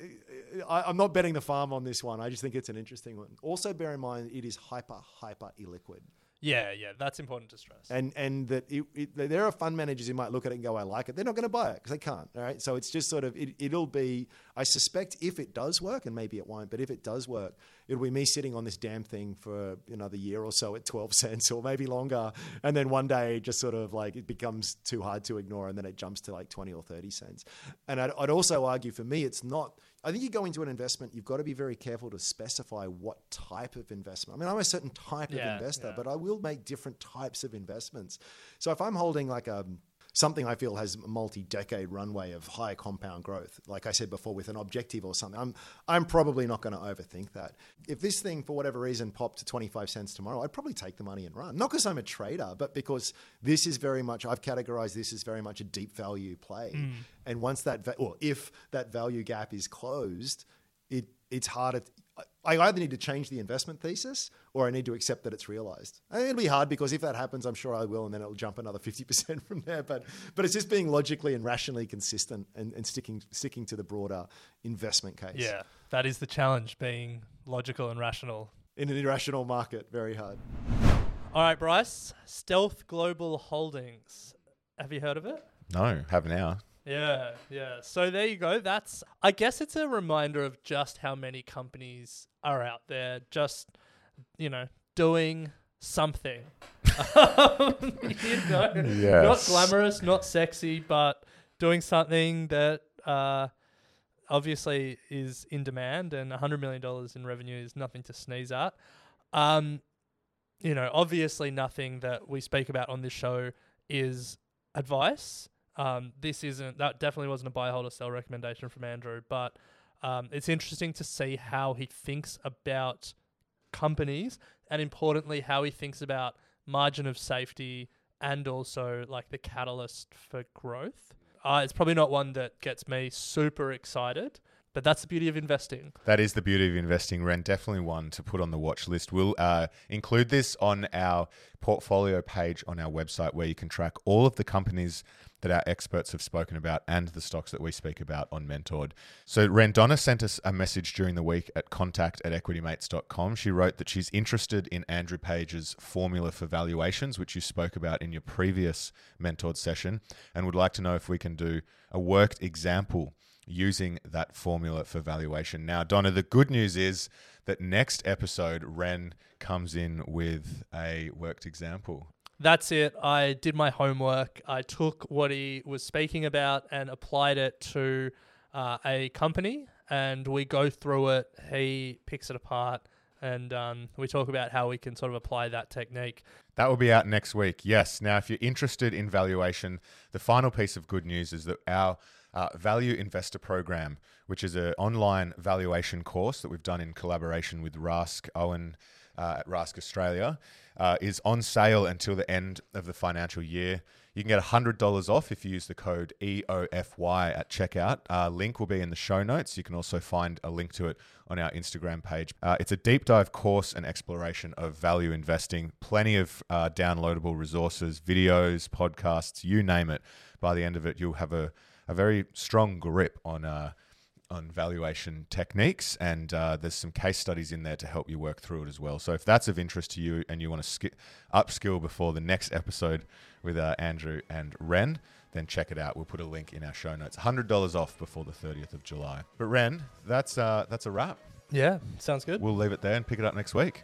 Speaker 7: I, I'm not betting the farm on this one. I just think it's an interesting one. Also bear in mind it is hyper hyper illiquid.
Speaker 5: Yeah, yeah, that's important to stress.
Speaker 7: And and that it, it, there are fund managers who might look at it and go, I like it. They're not going to buy it because they can't. All right. So it's just sort of it, it'll be. I suspect if it does work, and maybe it won't, but if it does work, it'll be me sitting on this damn thing for another year or so at twelve cents or maybe longer, and then one day just sort of like it becomes too hard to ignore, and then it jumps to like twenty or thirty cents. And I'd, I'd also argue for me, it's not. I think you go into an investment, you've got to be very careful to specify what type of investment. I mean, I'm a certain type
Speaker 5: Yeah,
Speaker 7: of investor,
Speaker 5: yeah.
Speaker 7: but I will make different types of investments. So if I'm holding like a something I feel has a multi-decade runway of high compound growth, like I said before, with an objective or something, I'm I'm probably not going to overthink that. If this thing, for whatever reason, popped to 25 cents tomorrow, I'd probably take the money and run. Not because I'm a trader, but because this is very much I've categorized this as very much a deep value play.
Speaker 5: Mm.
Speaker 7: And once that, va- or if that value gap is closed, it it's harder. I either need to change the investment thesis or I need to accept that it's realized. And it'll be hard because if that happens, I'm sure I will, and then it'll jump another 50% from there. But but it's just being logically and rationally consistent and, and sticking sticking to the broader investment case.
Speaker 5: Yeah, that is the challenge, being logical and rational.
Speaker 7: In an irrational market, very hard.
Speaker 5: All right, Bryce, Stealth Global Holdings. Have you heard of it?
Speaker 4: No, have now.
Speaker 5: Yeah, yeah. So there you go. That's I guess it's a reminder of just how many companies are out there just you know, doing something. Um, you know, not glamorous, not sexy, but doing something that uh obviously is in demand and $100 million in revenue is nothing to sneeze at. Um you know, obviously nothing that we speak about on this show is advice. Um, this isn't that definitely wasn't a buy hold or sell recommendation from Andrew, but um, it's interesting to see how he thinks about companies and importantly how he thinks about margin of safety and also like the catalyst for growth. Uh, it's probably not one that gets me super excited, but that's the beauty of investing.
Speaker 4: That is the beauty of investing, Ren. Definitely one to put on the watch list. We'll uh, include this on our portfolio page on our website where you can track all of the companies that our experts have spoken about and the stocks that we speak about on Mentored. So, Ren, Donna sent us a message during the week at contact at equitymates.com. She wrote that she's interested in Andrew Page's formula for valuations, which you spoke about in your previous Mentored session, and would like to know if we can do a worked example using that formula for valuation. Now, Donna, the good news is that next episode, Ren comes in with a worked example.
Speaker 5: That's it. I did my homework. I took what he was speaking about and applied it to uh, a company, and we go through it. He picks it apart, and um, we talk about how we can sort of apply that technique.
Speaker 4: That will be out next week. Yes. Now, if you're interested in valuation, the final piece of good news is that our uh, Value Investor Program, which is an online valuation course that we've done in collaboration with Rask Owen uh, at Rask Australia, uh, is on sale until the end of the financial year. You can get $100 off if you use the code EOFY at checkout. Uh, link will be in the show notes. You can also find a link to it on our Instagram page. Uh, it's a deep dive course and exploration of value investing. Plenty of uh, downloadable resources, videos, podcasts, you name it. By the end of it, you'll have a, a very strong grip on uh, on valuation techniques, and uh, there's some case studies in there to help you work through it as well. So if that's of interest to you and you want to ski- upskill before the next episode with uh, Andrew and Ren, then check it out. We'll put a link in our show notes. Hundred dollars off before the 30th of July. But Ren, that's uh, that's a wrap.
Speaker 5: Yeah, sounds good.
Speaker 4: We'll leave it there and pick it up next week.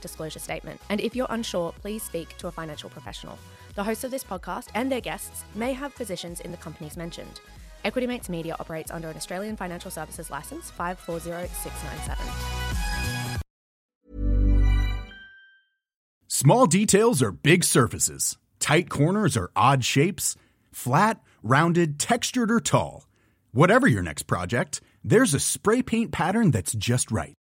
Speaker 10: disclosure statement. And if you're unsure, please speak to a financial professional. The hosts of this podcast and their guests may have positions in the companies mentioned. Equity Mates Media operates under an Australian Financial Services License 540697.
Speaker 1: Small details are big surfaces. Tight corners are odd shapes. Flat, rounded, textured, or tall. Whatever your next project, there's a spray paint pattern that's just right.